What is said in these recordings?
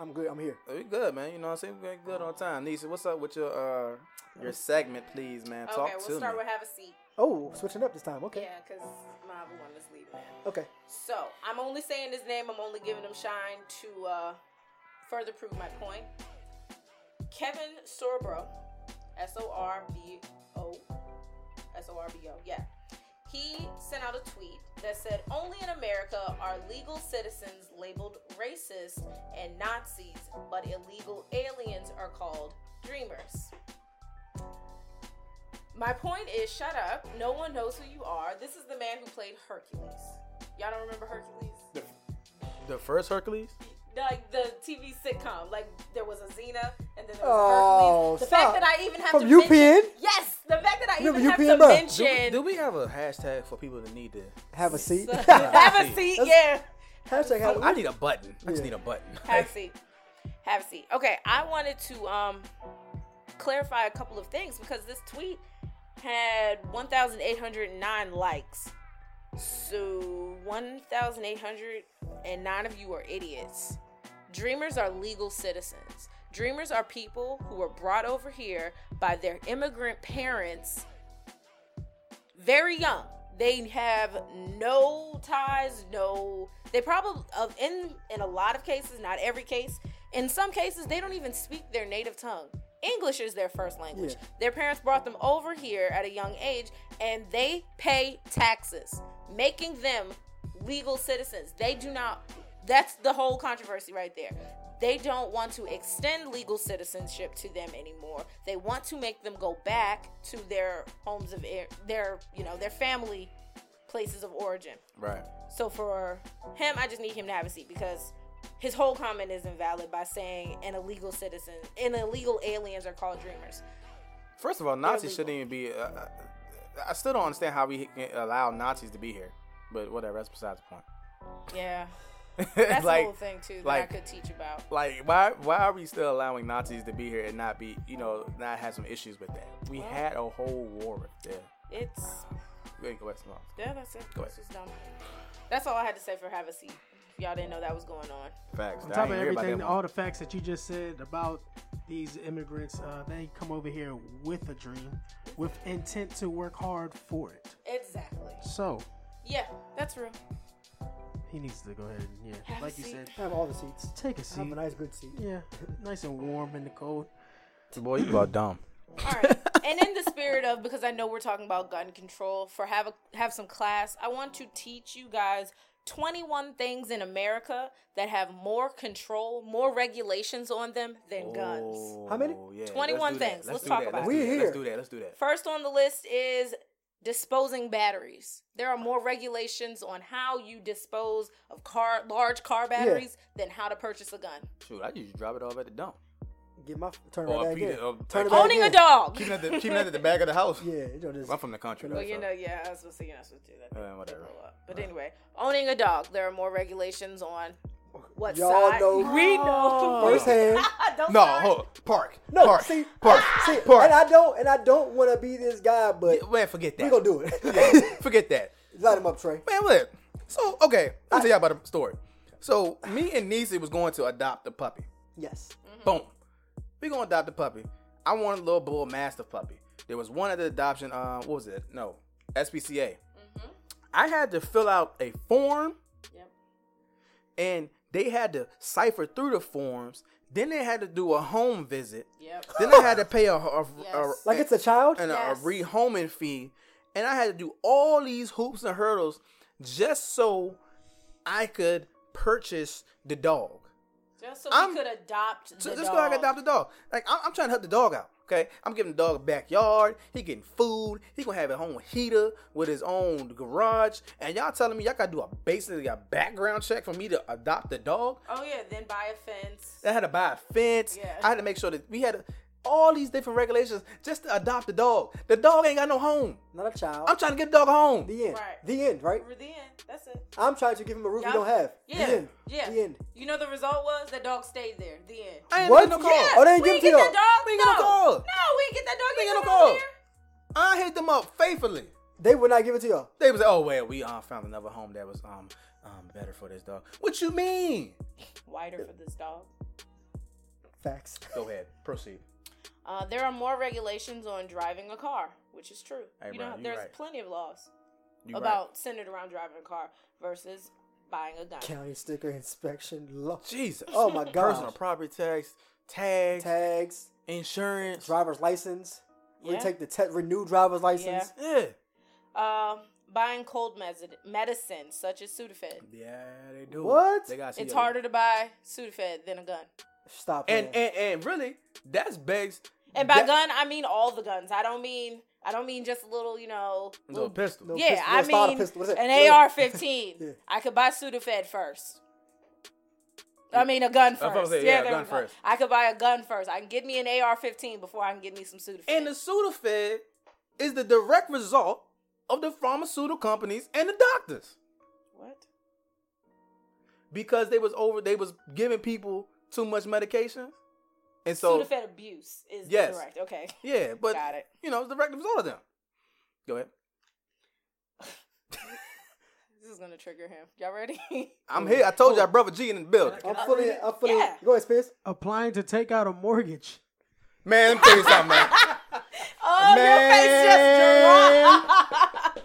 I'm good. I'm here. We good, man. You know what I'm saying? We're good on time. Nisa, what's up with your uh your segment, please, man? Talk okay, to we'll start me. with have a seat. Oh, switching up this time. Okay. Yeah, because my other one is leaving. Okay. So I'm only saying his name. I'm only giving him shine to uh, further prove my point. Kevin Sorbo, S O R B O, S O R B O. Yeah, he sent out a tweet that said, "Only in America are legal citizens labeled racist and Nazis, but illegal aliens are called dreamers." My point is, shut up. No one knows who you are. This is the man who played Hercules. Y'all don't remember Hercules? The, the first Hercules? Like the TV sitcom. Like there was a Xena and then there was Oh, Hercules. The stop. fact that I even have From to UPN? mention Yes, the fact that I Remember even have to bro? Do, mention do we have a hashtag for people that need to? Have a seat. have a seat, yeah. Hashtag have I a need a button. I just Yeah. need a button. Have a seat. Have a seat. Okay, I wanted to um clarify a couple of things because this tweet had 1,809 likes. So 1,809 of you are idiots. Dreamers are legal citizens. Dreamers are people who were brought over here by their immigrant parents very young. They have no ties, no. They probably of in in a lot of cases, not every case. In some cases, they don't even speak their native tongue. English is their first language. Yeah. Their parents brought them over here at a young age, and they pay taxes, making them legal citizens. They do not. That's the whole controversy right there. They don't want to extend legal citizenship to them anymore. They want to make them go back to their homes of air, their you know their family places of origin. Right. So for him, I just need him to have a seat because his whole comment is invalid by saying an illegal citizen, and illegal aliens are called dreamers. First of all, Nazis shouldn't even be. Uh, uh, I still don't understand how we allow Nazis to be here, but whatever. That's besides the point. Yeah, that's like, the whole thing too that like- I could teach about. like why why are we still allowing Nazis to be here and not be you know not have some issues with that? We Well- had a whole war with that. It's Wait, go ahead, Simone. yeah, that's it. Go That's ahead. just dumb. That's all I had to say for have a seat. If y'all didn't know that was going on. Facts. On top of everything, all the facts that you just said about these immigrants, uh, they come over here with a dream, with intent to work hard for it. Exactly. So Yeah, that's real. He needs to go ahead and yeah, Have like you seat. said, Have all the seats. take a seat. Have a nice, good seat. Yeah, nice and warm in the cold. boy, you about dumb. All right. and in the spirit of because I know we're talking about gun control, for have a have some class, I want to teach you guys 21 things in America that have more control, more regulations on them than oh, guns. How many? Oh, yeah, 21 let's do that. things. Let's talk that. about Let's it. We that. here. Let's do that. Let's do that. First on the list is disposing batteries. There are more regulations on how you dispose of car large car batteries than how to purchase a gun. Shoot, I usually drop it off at the dump. Get my turn it right back Peter- in. Turn it like- back Owning a dog. Keeping it at the keeping it at the back of the house. Yeah, you know this. I'm from the country. Well, though, you so- know, yeah, I was supposed to, you know, supposed to do that. Uh, whatever. But anyway, owning a dog, there are more regulations on what Y'all side. know we know firsthand. No, start. hold park. No, park. see, park. see, park. and I don't, and I don't want to be this guy, but Yeah, man, forget that. we gonna do it. yeah. forget that. Light him up, Trey. Man, what? So, okay, let me tell y'all about a story. So, me and Nisi was going to adopt a puppy. Yes. Boom. We gonna adopt a puppy. I wanted a little bull mastiff puppy. There was one at the adoption. Uh, what was it? No, SPCA. I had to fill out a form, Yep. and they had to cipher through the forms. Then they had to do a home visit. Yep. Then I had to pay a, a, a- Like it's a child. and a- a rehoming fee, and I had to do all these hoops and hurdles just so I could purchase the dog. Just so I'm- we could adopt the dog. So dog. just go I can adopt the dog. Like I'm, I'm trying to help the dog out. Okay, I'm giving the dog a backyard. He getting food. He gonna have his own heater with his own garage. And y'all telling me y'all gotta do a basically a background check for me to adopt the dog? Oh yeah, then buy a fence. I had to buy a fence. Yeah. I had to make sure that we had all these different regulations just to adopt the dog. The dog ain't got no home. Not a child. I'm trying to get the dog home. the end. Right. The end. Right. Over the end. That's it. I'm trying to give him a roof Y'all- he don't have. Yeah. The end. Yeah. The end. You know the result was that dog stayed there. The end. I ain't What? get no call. Yeah. Oh, they ain't we give it didn't to get y'all. that dog. We ain't no. get no call. No, we didn't get that dog. We ain't get come no call. here. I hit them up faithfully. They would not give it to y'all. They was like, oh well, we uh, found another home that was um um better for this dog. What you mean? Wider for this dog. Facts. Go ahead, proceed. Uh, there are more regulations on driving a car, which is true. Hey, you know, you there's right. plenty of laws You right. about centered around driving a car versus buying a gun. County sticker inspection. Law. Jesus. Oh my god. Personal property tax, tags, Tags, insurance. driver's license. Yeah. Retake the te- renew driver's license. Yeah. Um, buying cold medicine, medicine such as Sudafed. Yeah, they do. What? They got It's harder to buy Sudafed than a gun. Stop. And, playing. and and really, that's begs. And by that- gun, I mean all the guns. I don't mean I don't mean just a little, you know. Little pistol. No yeah, pistol, I mean pistol. What is it? an AR-15. Yeah. I could buy Sudafed first. I mean a gun I was first. say, yeah, yeah, there gun first. I could buy a gun first. I can get me an AR-15 before I can get me some Sudafed. And the Sudafed is the direct result of the pharmaceutical companies and the doctors what? because they was over. They was giving people too much medication, and so Sudafed abuse is Yes. correct. Okay, yeah. But got it. you know, it's the direct result of them. Go ahead. This is gonna trigger him. Y'all ready? I'm here. I told you, our brother G in the building. I'm fully. I'm fully. Yeah. Go ahead, Spears. Applying to take out a mortgage. Man, let me tell you something, man. oh, your face just dropped.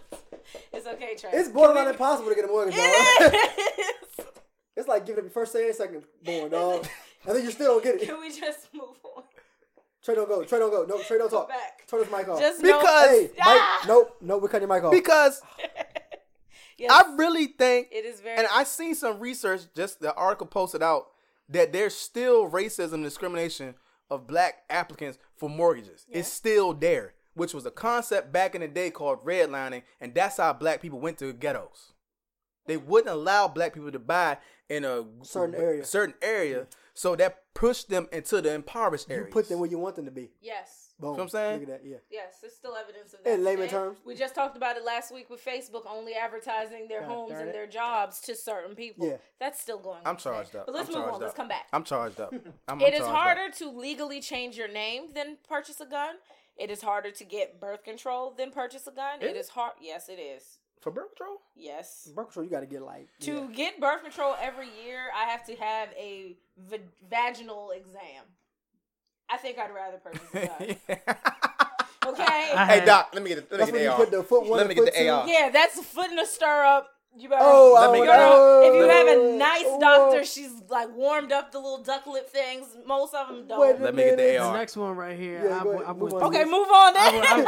it's okay, Trey. It's borderline impossible to get a mortgage, dog. It is. it's like giving up your first day and second born, dog. And then you still don't get it. Can we just move on? Trey don't go. Trey don't go. No, Trey don't Go talk. back. Turn his mic off. Just know- Because hey, Ah! Mike. Nope. Nope. We're cutting your mic off. because Yes, I really think it is very. And I seen some research, just the article posted out, that there's still racism and discrimination of black applicants for mortgages. It's still there, which was a concept back in the day called redlining, and that's how black people went to ghettos. They wouldn't allow black people to buy in a Certain area. certain area, so that pushed them into the impoverished you put them where you want them to be. yes. Boom. what I'm saying? Look at that. Yeah. Yes, there's still evidence of that. In layman today. terms. We just talked about it last week with Facebook only advertising their God homes and their jobs to certain people. Yeah. That's still going on. I'm today. charged up. But let's I'm move charged on. Let's come back. I'm charged up. I'm, It I'm is charged up. harder to legally change your name than purchase a gun. It is harder to get birth control than purchase a gun. It it? is hard. Yes, it is. For birth control. Yes. Birth control, you got to get like. To yeah. get birth control every year, I have to have a v- vaginal exam. I think I'd rather purchase a. Okay. I hey doc, let me get the, let me get the AR. put the foot one Let me get foot the two. AR. yeah, that's a foot in a stirrup. You better. Oh, Let I me Girl, oh, if you have a oh, nice oh. doctor, she's like warmed up the little ducklet things. Most of them don't. Wait Let me get the minute. AR. The next one right here. Yeah, I, go. I Move went on. okay, move on I then. went- I- At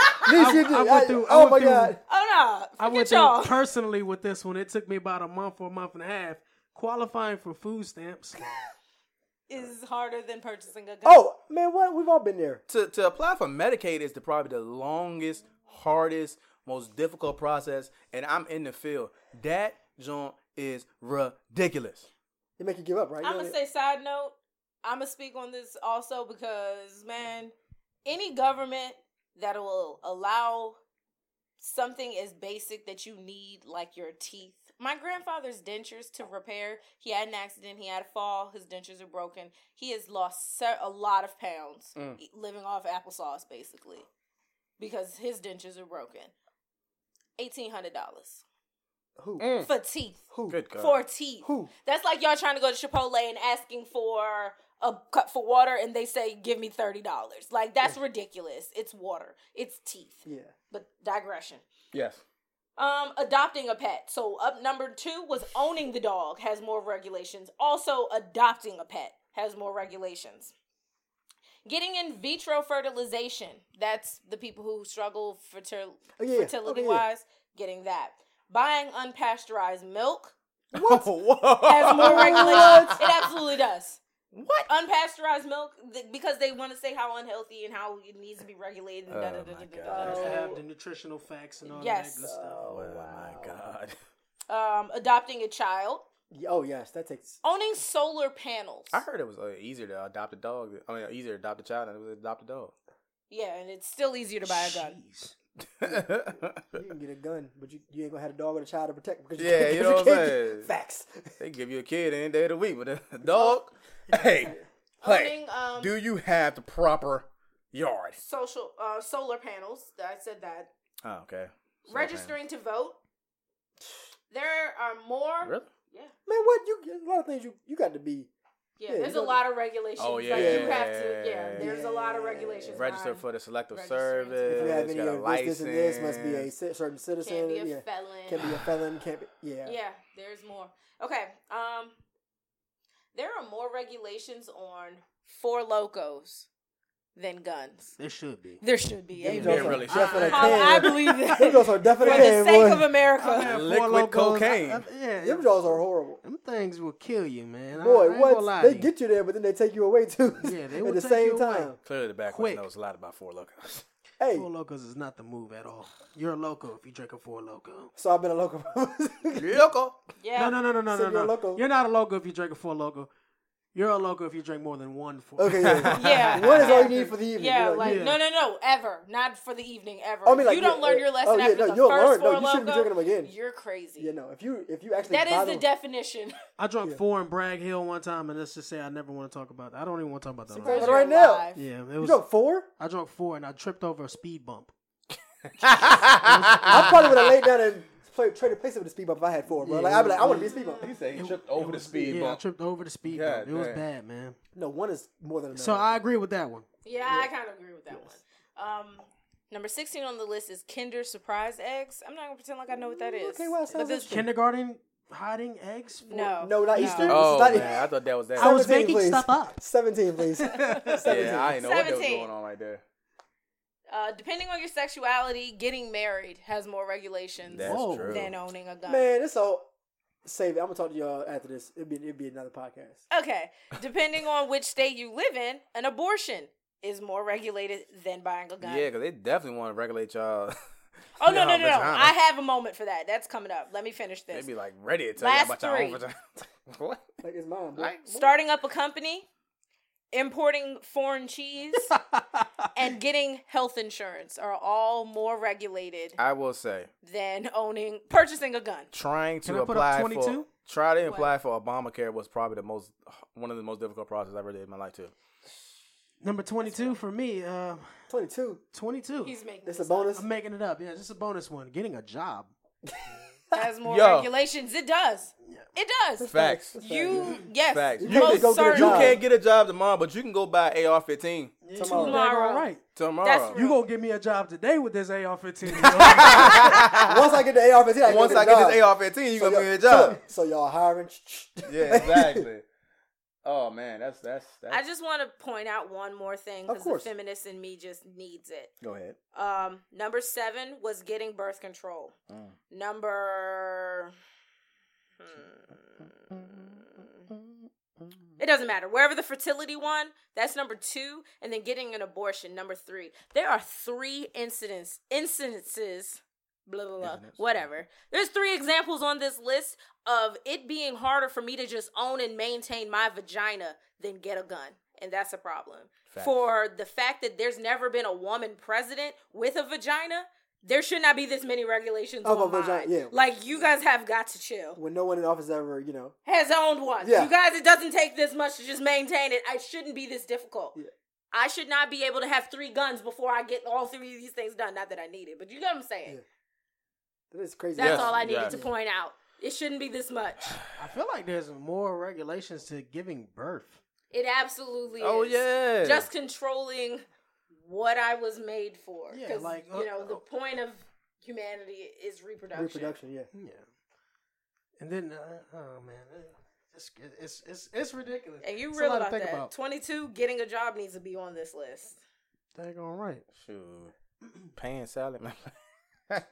I- I I- went through- I oh my through- god. oh no, I went through y'all. personally with this one. It took me about a month or a month and a half qualifying for food stamps. Is harder than purchasing a gun. Oh man, what? We've all been there. to to apply for Medicaid is the probably the longest, hardest, most difficult process, and I'm in the field. That joint is ridiculous. They make you give up, right? I'm gonna say side note. I'm gonna speak on this also because man, any government that will allow something as basic that you need, like your teeth. My grandfather's dentures to repair. He had an accident. He had a fall. His dentures are broken. He has lost a lot of pounds Mm. living off applesauce, basically, because his dentures are broken. Eighteen hundred dollars who? for teeth. Who? Good God. For teeth. Who? That's like y'all trying to go to Chipotle and asking for a cup for water and they say give me thirty dollars. Like that's ridiculous. It's water. It's teeth. Yeah. But digression. Yes. Um, adopting a pet. So up number two was owning the dog has more regulations. Also, adopting a pet has more regulations. Getting in vitro fertilization. That's the people who struggle fertil- Oh, yeah. fertility Okay, yeah. wise. Getting that. Buying unpasteurized milk What? has more regulations. It absolutely does. What? Unpasteurized milk th- because they want to say how unhealthy and how it needs to be regulated. And Oh, da, da, da, my da, da, God. da, Just da. have the nutritional facts and all Yes. that good stuff. Oh my God. Um, adopting a child, Yeah, Oh yes, that takes. owning solar panels. I heard it was uh, easier to adopt a dog. I mean, easier to adopt a child than it was to adopt a dog. Yeah, and it's still easier to buy a gun. Jeez. You can get a gun, but you, you ain't gonna have a dog or a child to protect because you Yeah, can't- you 'cause know what I'm saying. Facts. they give you a kid any day of the week, but a a dog. Hey, hey, Owning um, do you have the proper yard? social uh, solar panels. I said that. Oh, okay. So, Registering to vote. There are more. Really? Yeah. Man, what you? A lot of things you you got to be Yeah, Yeah, there's a lot of regulations. Oh, Like you yeah. have to. Yeah, there's a lot of regulations. Register for the selective service. If you have any got a of this, this, and this, must be a certain citizen. Can't be a yeah. felon. Can't be a felon. Can't be. Yeah. Yeah, there's more. Okay. Um, there are more regulations on four locos than guns. There should be. There should be. Them Amen. jokes are really should. definite I, I believe that. Them jokes are For the sake boy. of America. Liquid Four Locos, cocaine. I- I- yeah, Them jokes are horrible. them things will kill you, man. Boy, I, ain't what? They you. get you there, but then they take you away too. Yeah, they at the take same you away. time. Clearly, the backwards Quick. knows a lot about Four Locos. Hey, Four Locos is not the move at all. You're a loco if you drink a Four Loco. so I've been a local. Loco. Yeah. No, no, no, no, no, So no. you're a no. loco. You're not a loco if you drink a Four Loco. You're a loco if you drink more than one Four. okay, yeah. Yeah. One is all you need for the evening. Yeah, you know, like you- Yeah. no, no, no, ever, not for the evening, ever. Oh, I mean, like, you don't yeah, learn uh, your lesson oh, yeah, after no, the you'll first learn. No, you shouldn't be drinking them again. You're crazy. You know, if you if you actually that is bottle, the definition. I drunk Yeah. four in Bragg Hill one time, and let's just say I never want to talk about that. I don't even want to talk about that. on Suppose But the- you're right now- Yeah, it you was. drunk four. I drunk four, and I tripped over a speed bump. I probably would have laid down and played, traded places with the speed bump if I had four, bro. Yeah, Like I'd be like, I want to be a speed bump. He said he It- tripped over the was- speed yeah, bump. I tripped over the speed God bump. It was bad, man. No, one is more than enough. So I agree with that one. Yeah, I kind of agree with that one. Um, number sixteen on the list is Kinder Surprise eggs. I'm not gonna pretend like I know what that is. Okay, well, it but this. Kindergarten hiding eggs. For, no, No, not Easter. Oh not- man, I thought that was that. I was 17, making please. stuff up. Seventeen, please. yeah, I didn't know what was 17. going on right there. Uh, depending on your sexuality, getting married has more regulations That's true. than owning a gun. Man, it's all. Save it. I'm gonna talk to y'all after this. It'd be it'd be another podcast. Okay, depending on which state you live in, an abortion is more regulated than buying a gun. Yeah, because they definitely want to regulate y'all. Oh no no no no! I have a moment for that. That's coming up. Let me finish this. They this. be like ready to tell Last you about your own three. vagina. what? Like it's mine, bro. Starting up a company, importing foreign cheese, and getting health insurance are all more regulated I will say, than owning purchasing a gun. trying to Can I put up apply 22? for try to apply for Obamacare was probably the most one of the most difficult processes I ever did in my life too. Number twenty-two for me. Uh, Twenty-two. twenty-two. He's making It's a this up. bonus. I'm making it up. Yeah, just a bonus one. Getting a job. has more Yo. regulations. It does. It does. Facts. You yes, Facts. You can't most just go get a. You job. can't get a job tomorrow, but you can go buy AR-15 Tomorrow. Tomorrow. All right. tomorrow. That's You gonna give me a job today with this AR-15? Once I get the AR-15, I Once go I get, get this. AR-15, you So gonna give me a job. So, so y'all hiring? yeah, exactly. Oh man, that's that's. that's I just want to point out one more thing because the feminist in me just needs it. go ahead. Um, number seven was getting birth control. Mm. Number. hmm, It doesn't matter. Wherever the fertility one, that's number two, and then getting an abortion, number three. There are three incidents, incidences, blah blah blah, whatever. There's three examples on this list of it being harder for me to just own and maintain my vagina than get a gun, and that's a problem. Facts. For the fact that there's never been a woman president with a vagina, there should not be this many regulations Of a on vagina, mine. yeah. Like you guys have got to chill When no one in office ever, you know. has owned one. Yeah. You guys, it doesn't take this much to just maintain it. I shouldn't be this difficult. Yeah. I should not be able to have three guns before I get all three of these things done. Not that I need it, but you get what I'm saying. Yeah. That is crazy. That's Yes, all I needed yes. to point out. It shouldn't be this much. I feel like there's more regulations to giving birth. It absolutely Oh is. yeah. Just controlling what I was made for. Yeah, 'Cause, like, you know, uh, the point of humanity is reproduction. Reproduction, yeah. Yeah. And then, uh, oh man, it's it's it's, it's ridiculous. And you It's a to about think that. about. 22, getting a job needs to be on this list. Dang right, Shoot. Paying salad, man.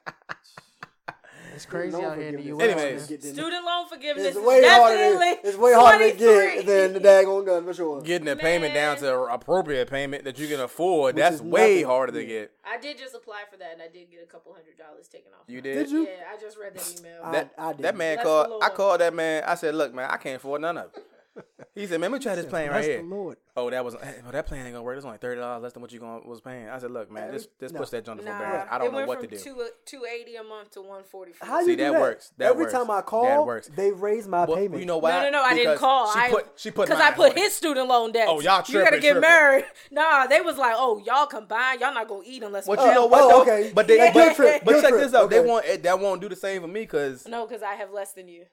It's crazy Loan out here in the U.S. Anyways. man. Get the- Student loan forgiveness It's is way harder. To, it's way harder to get than the daggone gun for sure. Getting a payment down Man. to appropriate payment that you can afford, Which that's way nothing. harder to get. I did just apply for that, and I did get a couple hundred dollars taken off. You did? Did you? Yeah, I just read that email. That, I didn't. that man Bless the called. I called that man. I said, "Look, man, I can't afford none of it." He said, "Man, let me try this plan right here." the Lord. Oh, that was. Hey, well, that plan ain't gonna work. It's only thirty dollars less than what you gonna was paying. I said, "Look, man, this this No. puts that joint for nah, bear. I don't know what to do." Two two eighty a month to one forty four. How See, you do that that? works. That Every works. time I That call, works. they raise my Well, payment. you know why? No, no, no! I didn't Because call. She I put. She put. because I put his student loan debt. Oh, y'all You gotta get tripping. married. Nah, they was like, oh, y'all combined. Y'all not gonna eat unless. But we- you know what? okay. But they. Yeah. But, trip, but check this out. They okay. want. That won't do the same for me because no, because I have less than you.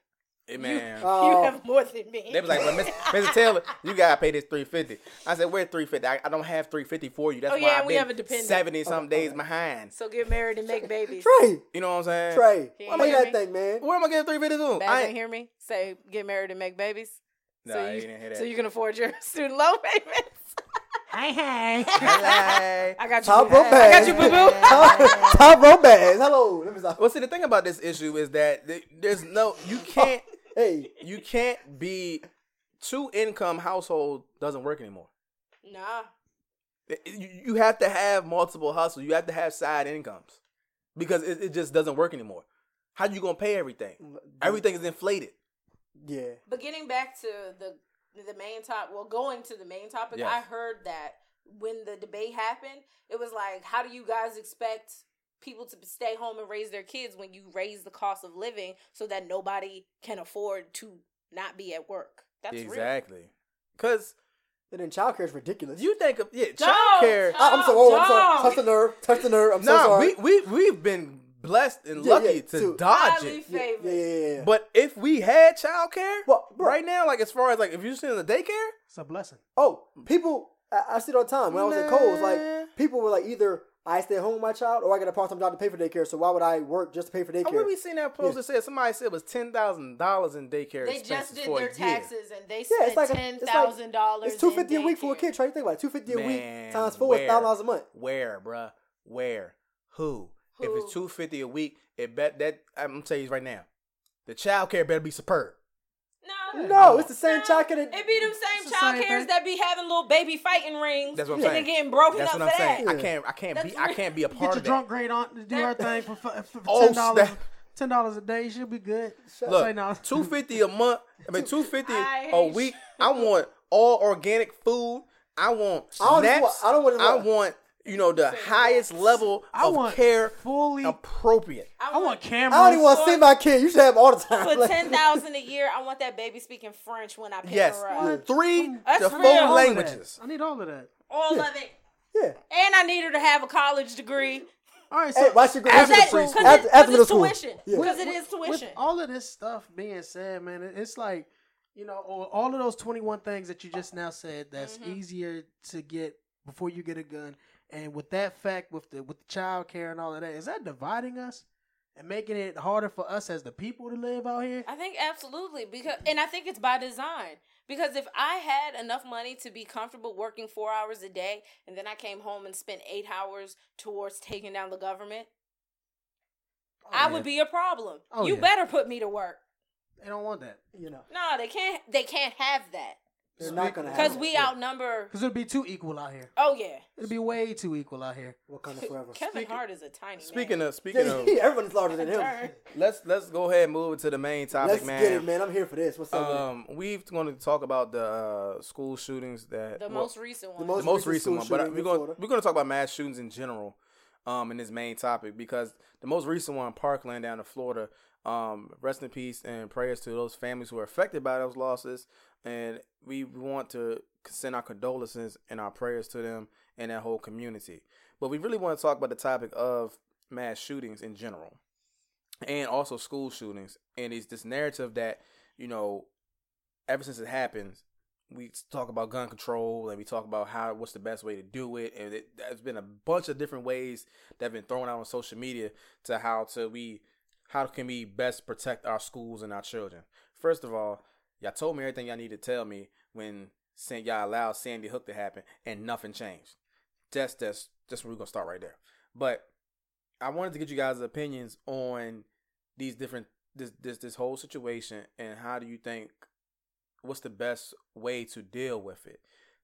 Hey, man. You Oh. have more than me. They was like, but Miss- Mr. Taylor, you gotta pay this three fifty. I said, where three fifty? I, I don't have three fifty for you. That's Oh, why yeah, I've we been have a dependent. seventy some Okay, oh, days okay. behind. so get married and make babies. Trey, You know what I'm saying? Trey, He pay ain't hear that me. thing, man. Where am I getting three fifty to? I ain't ain't. hear me say get married and make babies. Nah, so he you, didn't hear that. so you can afford your student loan payments. Hey, hey. Hello. I got you. Top boo. rope I bags. got you, boo boo. Top, top rope bags. Hello. Let me stop. Well, see, the thing about this issue is that there's no, you can't, Hey, you can't be two income household doesn't work anymore. nah. You, you have to have multiple hustles. You have to have side incomes because it, it just doesn't work anymore. How are you gonna pay everything? Everything is inflated. yeah. But getting back to the the main top, well, going to the main topic, Yes. I heard that when the debate happened, it was like, how do you guys expect people to stay home and raise their kids when you raise the cost of living so that nobody can afford to not be at work? That's exactly. Because And then childcare is ridiculous. you think of yeah, Don't childcare. talk. I, am so Oh, I'm sorry. Dog. Touch the nerve. Touch the nerve. I'm so Nah, sorry. we we we've been blessed and Yeah, lucky yeah, to too. dodge Highly it. yeah, favored. yeah, yeah, yeah. But if we had childcare Well, bro. right now, like as far as like if you're still in the daycare, It's a blessing. Oh, people, I, I see it all the time. When I was at Kohl's, Nah. like, people were like, either I stay home with my child or I get a part time job to pay for daycare. So why would I work just to pay for I daycare? remember we seen that post Yeah. that said somebody said it was ten thousand dollars in daycare They expenses just did for their a year. and they Yeah, it's spent like a- ten it's like, dollars. It's two fifty a week for a kid. Try to think about it. Two fifty a week times four is where? thousand dollars a month. Where, bruh? Where? Who? If it's two fifty a week, it bet that I'm gonna tell you right now, the childcare better be superb. No, No, it's oh. the same No. childcare. That, It be them same It's the child same cares that be having little baby fighting rings. That's what I'm and saying. then getting broken That's up what I'm for saying. that. I can't. I can't be. That's I can't be a Get part your of that. drunk grade on to do her thing for, for, for Oh, ten dollars. Ten dollars a day, she'll be good. Say Look, no. two fifty a month. I mean, two fifty a hate week. I want all organic food. I want I don't want- I don't want- I want you know the highest level I of want care fully. appropriate. I want cameras. I don't even want to see my kid. You should have all the time. For Like- ten thousand a year, I want that baby speaking French when I pick Yes, her up. three That's to four All All of languages. I need all of that. All Yeah. of it. yeah. And I need her to have a college degree. All right, so Hey, why should go After after, the Because preschool. after, after middle it's school? tuition. Yeah. Because it is with tuition. all of this stuff being said, man, it- it's like you know all all of those twenty one things that you just now said. That's Mm-hmm. easier to get before you get a gun, and with that fact, with the with the child care and all of that, is that dividing us and making it harder for us as the people to live out here? I think absolutely because, and I think it's by design. Because if I had enough money to be comfortable working four hours a day, and then I came home and spent eight hours towards taking down the government, oh, I yeah. would be a problem. Oh, you yeah. better put me to work. They don't want that You know, No, they can't. They can't have that they're not gonna have because it. we Yeah. outnumber. because it'd be too equal out here. Oh yeah, It'd be way too equal out here. Wakanda forever. Kevin Hart is a tiny Speaking man. of speaking of, everyone's larger than him. Turn. let's let's go ahead and move to the main topic, Let's man. get it, man. I'm here for this. What's up? with? Um, we've going to talk about the uh, school shootings that the well, most recent one. the most the most recent recent one, but shooting we're in going Florida. we're going to talk about mass shootings in general, um, in this main topic because the most recent one, Parkland down in Florida. Um, rest in peace and prayers to those families who are affected by those losses, and we want to send our condolences and our prayers to them and that whole community. But we really want to talk about the topic of mass shootings in general, and also school shootings, and it's this narrative that you know, ever since it happens, we talk about gun control and we talk about how what's the best way to do it. And it, there's been a bunch of different ways that have been thrown out on social media to how to we how can we best protect our schools and our children. First of all y'all told me everything y'all need to tell me when saying y'all allowed sandy hook to happen and nothing changed that's that's that's where we're gonna start right there but i wanted to get you guys opinions on these different this this this whole situation and how do you think what's the best way to deal with it.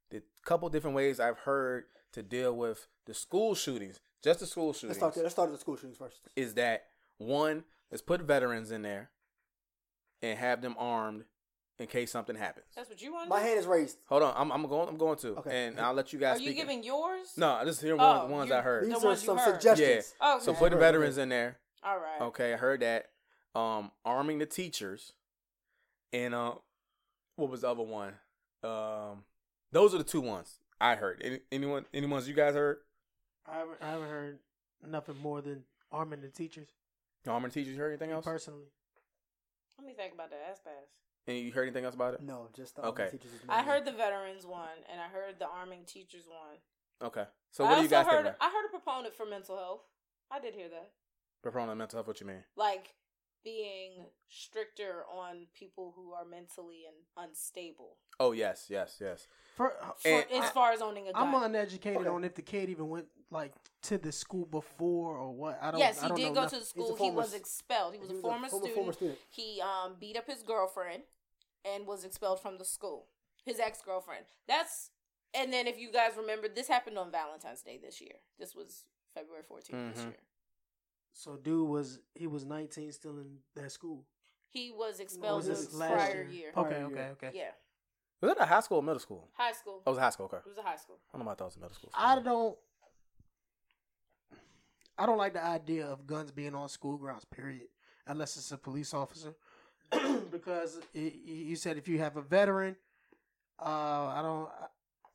The couple different ways I've heard to deal with the school shootings, just the school shootings. Let's start. Let's start with the school shootings first. is that one, let's put veterans in there and have them armed in case something happens. That's what you want. My hand is raised. Hold on, I'm, I'm going. I'm going to, Okay. and I'll let you guys. Are you speak it. giving yours? No, this here Oh, one, the ones you- I heard. The These are ones you some heard. suggestions. Okay. So put the veterans in there. All right. Okay, I heard that. Um, arming the teachers, and uh, what was the other one? Um, those are the two ones I heard. Any, anyone, any ones you guys heard? I haven't, I haven't heard nothing more than arming the teachers Arming the teachers. You heard anything else? personally. I'm me think about that. That's fast. And you heard anything else about it? No, just the Okay. teachers. I heard the veterans one, and I heard the arming teachers one. Okay. So I what do you also guys heard, think? About? I heard a proponent for mental health. I did hear that. Proponent of mental health. What you mean? Like being stricter on people who are mentally and unstable. Oh yes, yes, yes. For, For, as I- far as owning a gun. I'm uneducated Okay. on if the kid even went like to the school before or what. I don't. yes, I he don't did know go nothing. to the school. He former was expelled. He was, he a was a former, former- student. former student. He um beat up his girlfriend and was expelled from the school. His ex girlfriend. That's and then if you guys remember, this happened on Valentine's Day this year. This was February 14th this Mhm. year. So dude was he was 19 still in that school. He was expelled was the this last prior year? year. Prior Okay, year. okay, okay. Yeah, Was that a high school or middle school? high school. Oh, it was a high school. Okay. It was a high school. I don't know. why I thought it was a middle school. I don't. I don't like the idea of guns being on school grounds. Period. Unless it's a police officer, because it, you said if you have a veteran, uh, I don't.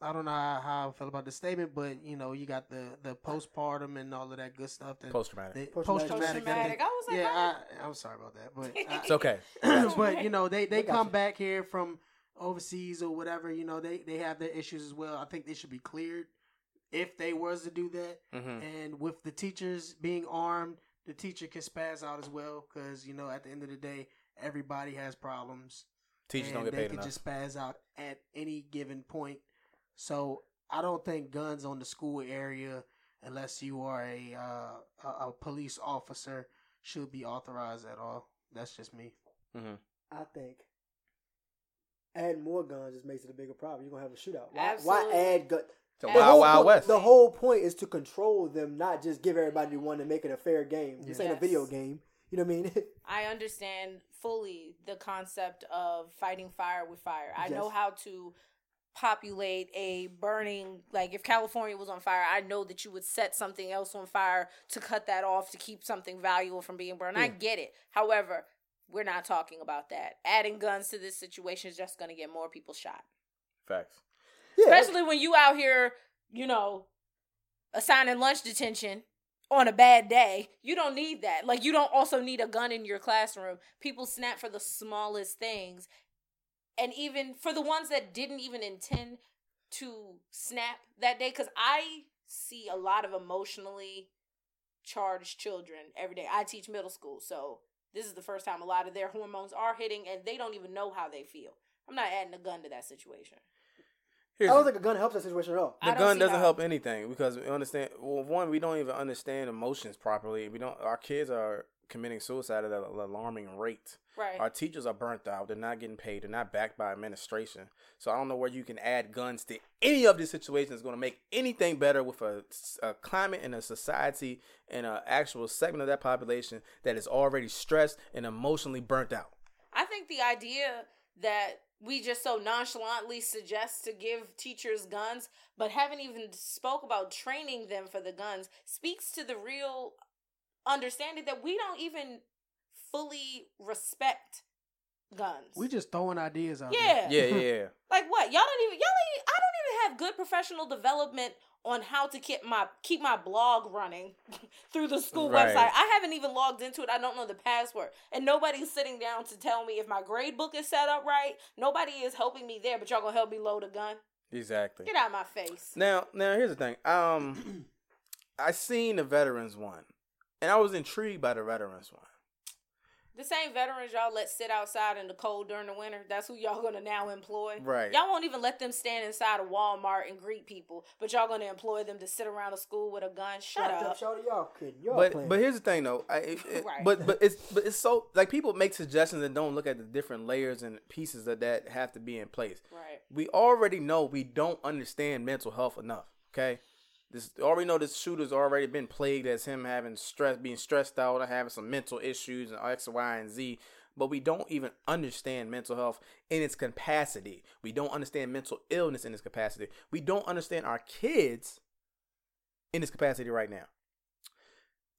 I don't know how, how I feel about the statement, but you know, you got the the postpartum and all of that good stuff. That Post traumatic. they, Post-traumatic. post-traumatic, that Post-traumatic. they- I was like, yeah, I, I'm sorry about that, but I, It's okay. but you know they they come you. back here from overseas or whatever you know they they have their issues as well i think they should be cleared if they was to do that hmm and with the teachers being armed the teacher can spaz out as well because you know at the end of the day everybody has problems Teachers don't get they paid can enough. just spaz out at any given point so i don't think guns on the school area unless you are a uh, a, a police officer should be authorized at all that's just me hmm I think adding more guns just makes it a bigger problem. You're gonna have a shootout. Why, why add guns? So The The wild, whole wild point- west. The whole point is to control them, not just give everybody one and make it a fair game. This ain't a video game. You know what I mean? I understand fully the concept of fighting fire with fire. I know how to populate a burning like if California was on fire, I know that you would set something else on fire to cut that off to keep something valuable from being burned. I hmm. get it. However, we're not talking about that. Adding guns to this situation is just going to get more people shot. Facts. yeah, Especially when you out here, you know, assigning lunch detention on a bad day. You don't need that. Like you don't also need a gun in your classroom. People snap for the smallest things. And even for the ones that didn't even intend to snap that day cuz I see a lot of emotionally charged children every day. I teach middle school, so this is the first time a lot of their hormones are hitting and they don't even know how they feel. I'm not adding a gun to that situation. Here's I don't the- think a gun helps that situation at all. The don't gun doesn't how. help anything because we understand. Well, one, we don't even understand emotions properly. We don't. Our kids are committing suicide at an alarming rate. Right. Our teachers are burnt out. They're not getting paid. They're not backed by administration. So I don't know where you can add guns to any of these situations that's going to make anything better with a, a climate and a society and an actual segment of that population that is already stressed and emotionally burnt out. I think the idea that we just so nonchalantly suggest to give teachers guns, but haven't even spoke about training them for the guns, speaks to the real understanding that we don't even fully respect guns. We just throwing ideas out yeah. Yeah, yeah, yeah. Like what? Y'all don't even y'all ain't, I don't even have good professional development on how to keep my keep my blog running through the school Right. website. I haven't even logged into it. I don't know the password. And nobody's sitting down to tell me if my grade book is set up right. Nobody is helping me there, but y'all gonna help me load a gun. exactly. Get out of my face. Now, now here's the thing. Um, I seen the veterans one, and I was intrigued by the veterans one. The same veterans y'all let sit outside in the cold during the winter, that's who y'all gonna now employ. Right. Y'all won't even let them stand inside a Walmart and greet people, but y'all gonna employ them to sit around a school with a gun. Shut Strapped up. Shawty, y'all kidding. Y'all But playing. but here's the thing though. I, it, it- Right. But but it's but it's so like people make suggestions and don't look at the different layers and pieces of that have to be in place. Right. We already know we don't understand mental health enough. Okay. This already know this shooter's already been plagued as him having stress, being stressed out, and having some mental issues and X, Y, and Z. But we don't even understand mental health in its capacity. We don't understand mental illness in its capacity. We don't understand our kids in its capacity right now.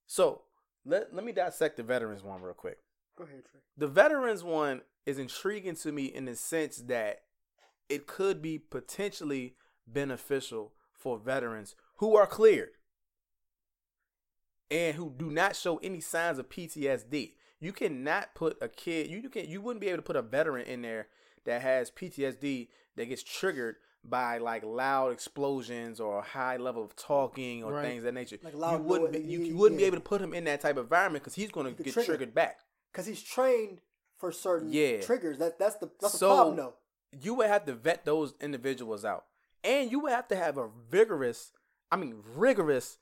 So let let me dissect the veterans one real quick. Go ahead, Trey. The veterans one is intriguing to me in the sense that it could be potentially beneficial for veterans who are cleared and who do not show any signs of PTSD. You cannot put a kid. You, you can you wouldn't be able to put a veteran in there that has PTSD that gets triggered by like loud explosions or a high level of talking or Right. things of that nature. Like loud you wouldn't be, you, you wouldn't be able to put him in that type of environment because he's going to get trigger. triggered back. because he's trained for certain Yeah. triggers. That that's the that's So- the problem though. you would have to vet those individuals out. And you would have to have a vigorous, I mean, rigorous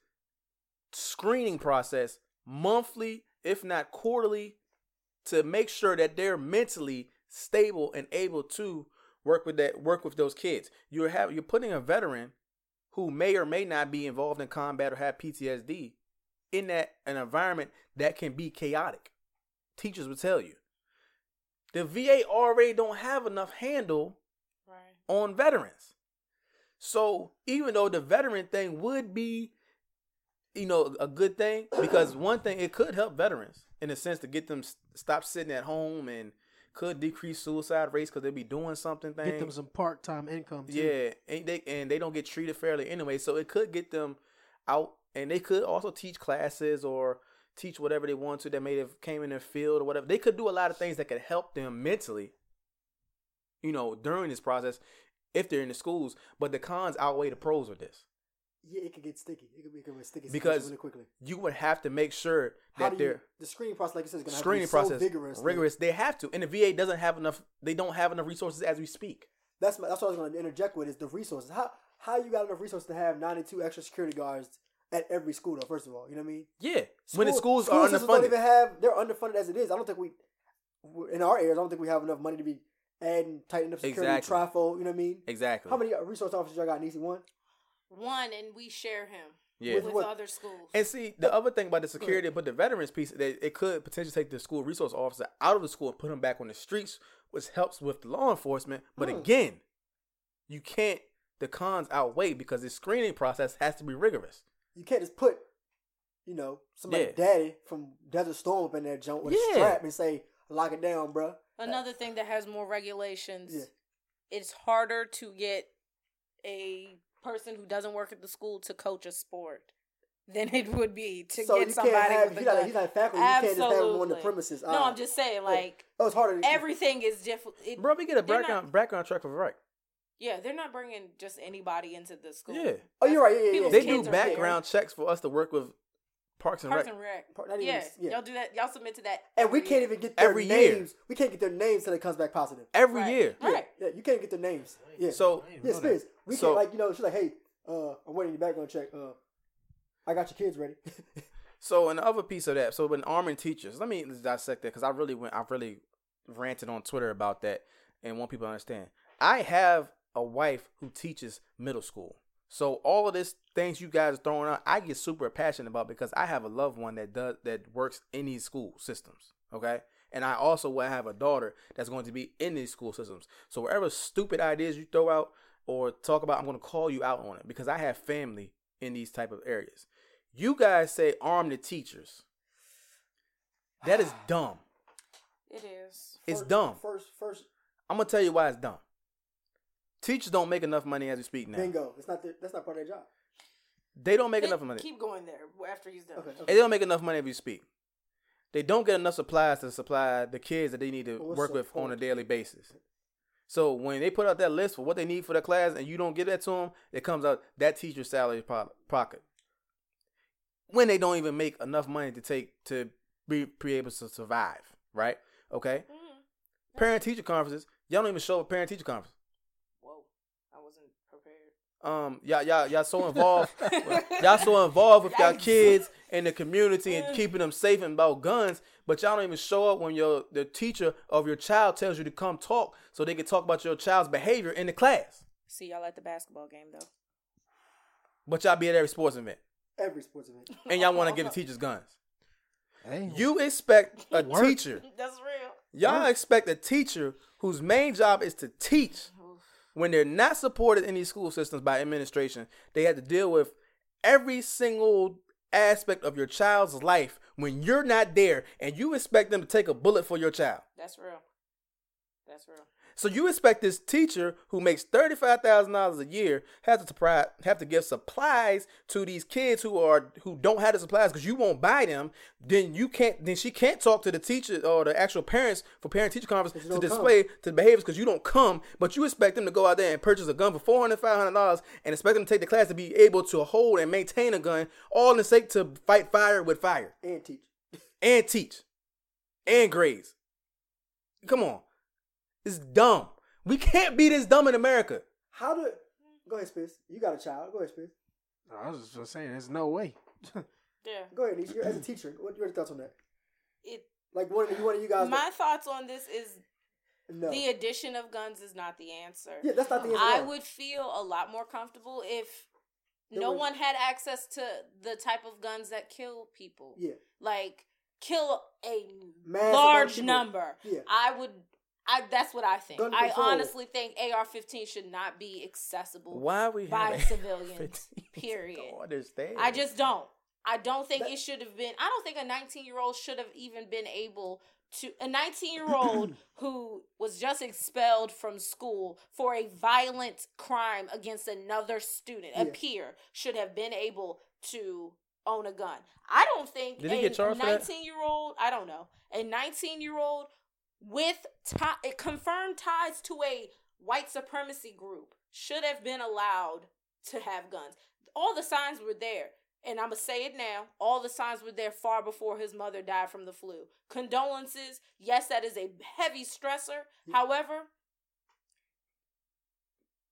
screening process monthly, if not quarterly, to make sure that they're mentally stable and able to work with that work with those kids. You're have you're putting a veteran who may or may not be involved in combat or have PTSD in that an environment that can be chaotic. Teachers will tell you. The VA already don't have enough handle Right. on veterans. So even though the veteran thing would be, you know, a good thing, because one thing it could help veterans in a sense to get them stop sitting at home and could decrease suicide rates because they'll be doing something. Thing. Get them some part time income. Too. Yeah, and they and they don't get treated fairly anyway. So it could get them out, and they could also teach classes or teach whatever they want to that may have came in their field or whatever. They could do a lot of things that could help them mentally. You know, during this process, if they're in the schools, but the cons outweigh the pros with this. Yeah, it could get sticky. It could become a sticky Because really quickly. You would have to make sure that they're the screening process, like you said, is going to have screening to be so process vigorous. rigorous. They have to, and the VA doesn't have enough. They don't have enough resources as we speak. That's my, that's what I was going to interject with is the resources. How how you got enough resources to have ninety two extra security guards at every school though? First of all, you know what I mean. Yeah, when the School- schools school are systems don't underfunded. even have they're underfunded as it is. I don't think we in our areas. I don't think we have enough money to be adding tightening up security, Exactly. trifo. You know what I mean? Exactly. How many resource officers y'all got? in Easy one. One, and we share him Yeah. with, With other schools. And see, the other thing about the security, but the veterans piece, that it could potentially take the school resource officer out of the school and put him back on the streets, which helps with the law enforcement. But Hmm. again, you can't. The cons outweigh because the screening process has to be rigorous. You can't just put, you know, somebody Yeah. daddy from Desert Storm up in that jump with Yeah. a strap and say, "Lock it down, bruh. Another thing that has more regulations. Yeah. It's harder to get a person who doesn't work at the school to coach a sport than it would be to so get you somebody can't have with a he's not, gun. he's not faculty. You can't just have him on the Absolutely. premises. no, Uh, I'm just saying, like oh, it's harder. to- everything is different. Bro, we get a background not- background check for right. Yeah, they're not bringing just anybody into the school. Yeah. Oh, you're right. Yeah, yeah, yeah. They do are there. background checks for us to work with Parks and Parks Rec. and Rec. Part- not even- Yeah, yeah. y'all do that. Y'all submit to that. And we can't year. even get their Every year. names. We can't get their names till it comes back positive. Every Right. year. Right. Yeah, you can't get their names. Yeah. So yeah, know. Spence. We So- can't like you know. She's like, hey, uh, I'm waiting your background check. Uh, I got your kids ready. So another piece of that. So when arming teachers, let me dissect that because I really went. I really ranted on Twitter about that and want people to understand. I have a wife who teaches middle school. So all of this things you guys are throwing out, I get super passionate about because I have a loved one that does that works in these school systems. Okay. And I also will have a daughter that's going to be in these school systems. So wherever stupid ideas you throw out or talk about, I'm going to call you out on it because I have family in these type of areas. You guys say arm the teachers. That is dumb. It is. It's First- dumb. First, first, I'm gonna tell you why it's dumb. Teachers don't make enough money as we speak now. bingo. It's not. The, that's not part of their job. They don't make Hey, enough money. Keep going there after he's done. Okay. okay. They don't make enough money as we speak. They don't get enough supplies to supply the kids that they need to what's work the with on a daily basis. So when they put out that list for what they need for their class and you don't give that to them, it comes out that teacher's salary pocket. When they don't even make enough money to take to be, be able to survive, right? Okay. Mm. Parent teacher conferences, y'all don't even show up at parent teacher conference. Whoa, I wasn't prepared. Um, y'all, y'all, y'all so involved. y'all so involved with y'all kids and the community and keeping them safe and about guns, but y'all don't even show up when your the teacher of your child tells you to come talk so they can talk about your child's behavior in the class. See y'all at the basketball game though. But y'all be at every sports event Every sports event. and y'all want to give the teachers guns. Hey, You expect a teacher. That's real. Y'all expect a teacher whose main job is to teach when they're not supported in these school systems by administration. They have to deal with every single aspect of your child's life when you're not there and you expect them to take a bullet for your child. That's real. That's real. So you expect this teacher who makes thirty five thousand dollars a year has to supply, have to give supplies to these kids who are who don't have the supplies because you won't buy them. Then you can't. Then she can't talk to the teacher or the actual parents for parent teacher conference to display to the behaviors because you don't come. But you expect them to go out there and purchase a gun for four hundred five hundred dollars and expect them to take the class to be able to hold and maintain a gun, all in the sake to fight fire with fire and teach. and teach and grades. Come on. It's dumb. We can't be this dumb in America. How do? Go ahead, Spiz. You got a child. Go ahead, Spiz. I was just gonna there's no way. Yeah. Go ahead, Nisha. You're, as a teacher, what are your thoughts on that? It. Like one of you, one of you guys. My thoughts on this is no. the addition of guns is not the answer. yeah, that's not the answer. I all. would feel a lot more comfortable if There no was- one had access to the type of guns that kill people. Yeah. Like kill a Mass large number. Yeah. I would I that's what I think. Gun I control. honestly think AR-15 should not be accessible. Why we By have civilians, period. Don't understand. I just don't. I don't think That- it should have been. I don't think a 19 year old should have even been able to. A 19 year old who was just expelled from school for a violent crime against another student, a peer, should have been able to own a gun. I don't think Did he a get charged 19 year old. I don't know. A 19 year old with tie, confirmed ties to a white supremacy group should have been allowed to have guns. All the signs were there. And I'm going to say it now. All the signs were there far before his mother died from the flu. Condolences. Yes, that is a heavy stressor. Mm. However,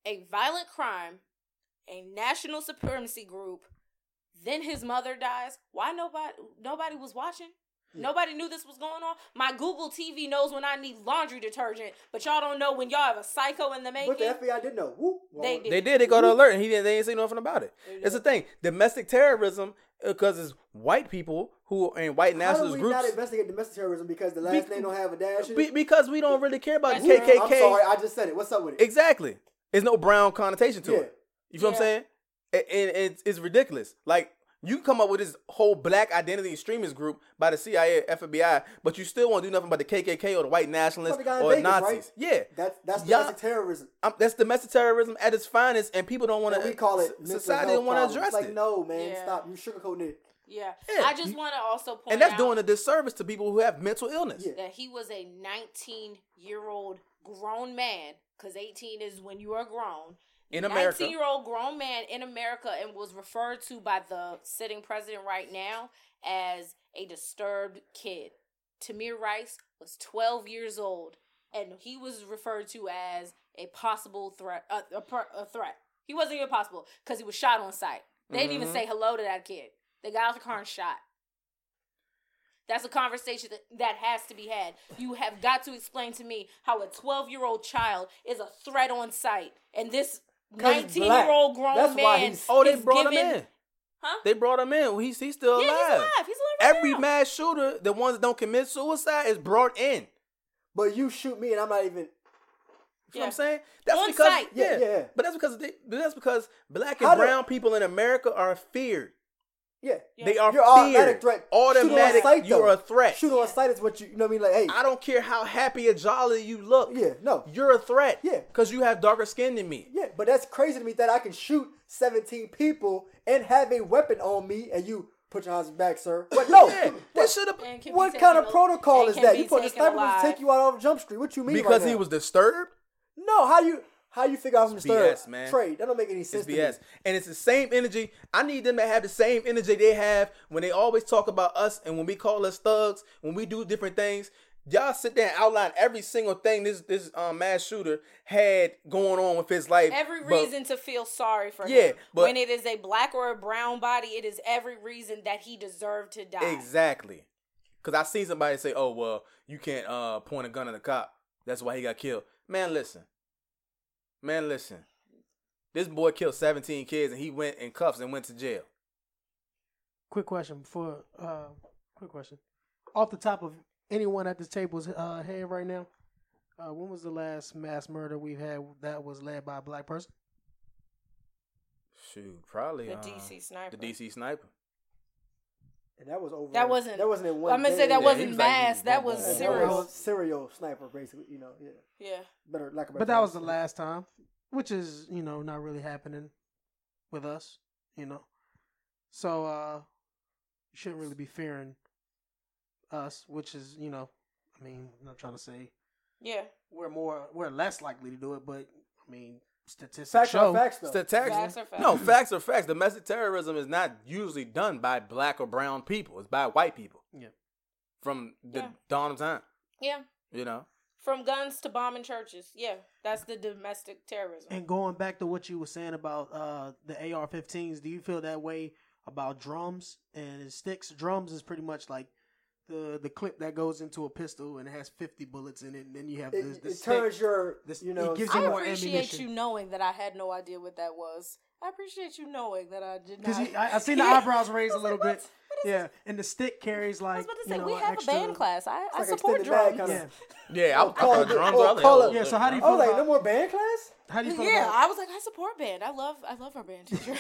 a violent crime, a national supremacy group, then his mother dies. Why nobody nobody was watching? Nobody knew this was going on. My Google TV knows when I need laundry detergent, but y'all don't know when y'all have a psycho in the making. But the FBI did know. Whoop. They did. They did. They got an alert, and he didn't. They didn't say nothing about it. It's the thing. Domestic terrorism, uh, because it's white people who and white How do we groups. not investigate domestic terrorism because the last Be- name don't have a dash Be- because we don't really care about That's KKK. I'm sorry, I just said it. What's up with it? Exactly. There's no brown connotation to Yeah. it. You feel what I'm saying? And and it's, it's ridiculous. Like you can come up with this whole black identity extremist group by the CIA, FBI, but you still won't do nothing about the KKK or the white nationalists the or Vegas, Nazis. right? Yeah, That's that's Y'all- domestic terrorism. um, that's domestic terrorism at its finest, and people don't want to. we call it society health don't want to problems. address Like it. Like, no, man, Yeah. stop. You sugarcoating it. yeah. Yeah, I just want to also point and that's out doing a disservice to people who have mental illness. Yeah. that he was a 19 year old grown man, because 18 is when you are grown. In America. 19 year old grown man in America and was referred to by the sitting president right now as a disturbed kid. Tamir Rice was 12 years old and he was referred to as a possible threat. A, a, a threat. He wasn't even possible because he was shot on sight. They didn't even Mhm. say hello to that kid. They got out the car and shot. That's a conversation that, that has to be had. You have got to explain to me how a 12 year old child is a threat on sight. And this 'Cause he's 19 year old grown That's why he's- Oh, they is brought given, him in. Huh? They brought him in. He's he's still yeah, alive. he's alive. He's alive right Every now. mass shooter, the ones that don't commit suicide, is brought in. But you shoot me and I'm not even. You know what I'm saying? That's On because yeah, Yeah, yeah. But that's because they, but that's because black and How do- brown people in America are feared. Yeah. Yeah. They are You're feared. automatic threat. Shoot on Automatic. sight, you're though. a threat. Shoot on sight is what you. You know what I mean? Like, hey. I don't care how happy or jolly you look. Yeah. No. You're a threat. Yeah. Because you have darker skin than me. Yeah, but that's crazy to me that I can shoot 17 people and have a weapon on me and you put your hands back, sir. But no, Yeah. They what, should have And can be what kind of protocol is that? You put the sniper to take you out on Jump Street. What you mean? because right he now? was disturbed. No, how do you how you figure out from It's the third man. trade? That don't make any sense. It's to BS. Me. And it's the same energy. I need them to have the same energy they have when they always talk about us and when we call us thugs, when we do different things. Y'all sit there and outline every single thing this this um, mass shooter had going on with his life. Every But- reason to feel sorry for Yeah, him. but- when it is a black or a brown body, it is every reason that he deserved to die. Exactly. Because I seen somebody say, "Oh well, you can't uh, point a gun at a cop. That's why he got killed." Man, listen. Man, listen. This boy killed 17 kids and he went in cuffs and went to jail. Quick question before. Uh, quick question. Off the top of anyone at this table's uh, head right now, uh, when was the last mass murder we've had that was led by a black person? Shoot, probably The uh, DC sniper. The DC sniper. And that was over. That wasn't- That wasn't in one. I'm gonna day. say that he wasn't was like, mass. That was boom. That serial. was serial sniper, basically. You know, yeah. Yeah. Better like a better But that was the last time, which is you know not really happening with us, you know. So uh, you shouldn't really be fearing us, which is you know, I mean, I'm not trying to say Yeah. we're more we're less likely to do it, but I mean, statistics Facts show are facts, though. Statistics. Facts are facts. No, facts are facts. Domestic terrorism is not usually done by black or brown people. It's by white people. Yeah. From the Yeah. dawn of time. Yeah. You know? From guns to bombing churches. Yeah. That's the domestic terrorism. And going back to what you were saying about uh, the AR-15s, do you feel that way about drums and sticks? Drums is pretty much like the the clip that goes into a pistol and it has 50 bullets in it, and then you have It, the, the it stick. turns your, This- you it know, gives you I more appreciate ammunition. you knowing that I had no idea what that was. I appreciate you knowing that I did not. Because I, I seen the eyebrows raised a little like, bit. what? What is Yeah, this? and the stick carries like. I like was about to you say know we have extra, a band class. I, I like support extended mag drums. kinda- Yeah. Yeah, I, Oh, I call thought it- drums oh, earlier. call it- Yeah, so how do you I was feel like, no more band class. How do you feel Yeah, about? I was like, I support band. I love, I love our band teacher.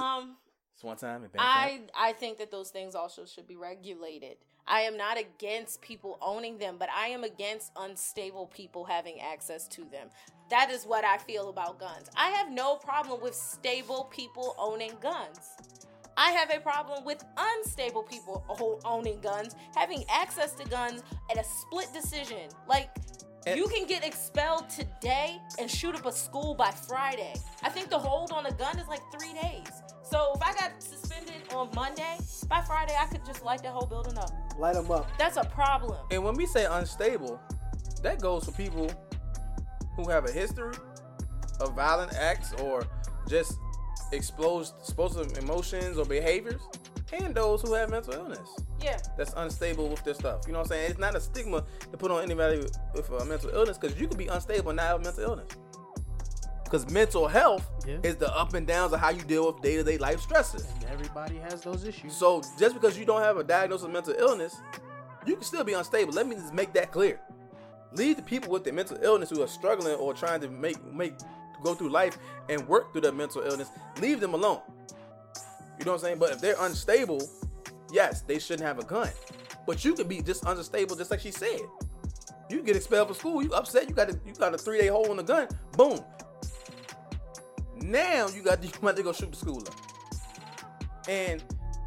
um, It's one time in I, I think that those things also should be regulated. I am not against people owning them, but I am against unstable people having access to them. That is what I feel about guns. I have no problem with stable people owning guns. I have a problem with unstable people owning guns, having access to guns at a split decision. Like, Eh. you can get expelled today and shoot up a school by Friday. I think the hold on a gun is like three days. So if I got suspended on Monday, by Friday I could just light that whole building up. Light them up. That's a problem. And when we say unstable, that goes for people who have a history of violent acts or just explosive, explosive emotions or behaviors, and those who have mental illness Yeah. that's unstable with their stuff. You know what I'm saying? It's not a stigma to put on anybody with, with a mental illness because you can be unstable and not have a mental illness. Because mental health Yeah. is the up and downs of how you deal with day to day life stresses. Everybody has those issues. So just because you don't have a diagnosis of mental illness, you can still be unstable. Let me just make that clear. Leave the people with the mental illness who are struggling or trying to make make go through life and work through their mental illness. Leave them alone. You know what I'm saying? But if they're unstable, yes, they shouldn't have a gun. But you can be just unstable, just like she said. You get expelled from school. You upset. You got a, you got a three day hole in the gun. Boom. Now you got you about to go shoot the school up. And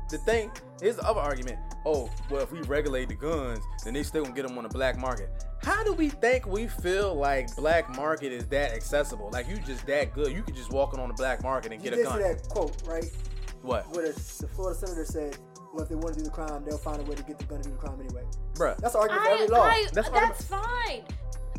the thing, here's the other argument. Oh, well, if we regulate the guns, then they still gonna get them on the black market. How do we think we feel like black market is that accessible? Like you just that good? You could just walk in on the black market and You get a gun. that quote, right? What, Where the, the Florida senator said, "Well, if they want to do the crime, they'll find a way to get the gun to do the crime anyway." bruh? That's the argument for I, every law. I, That's that's, fine.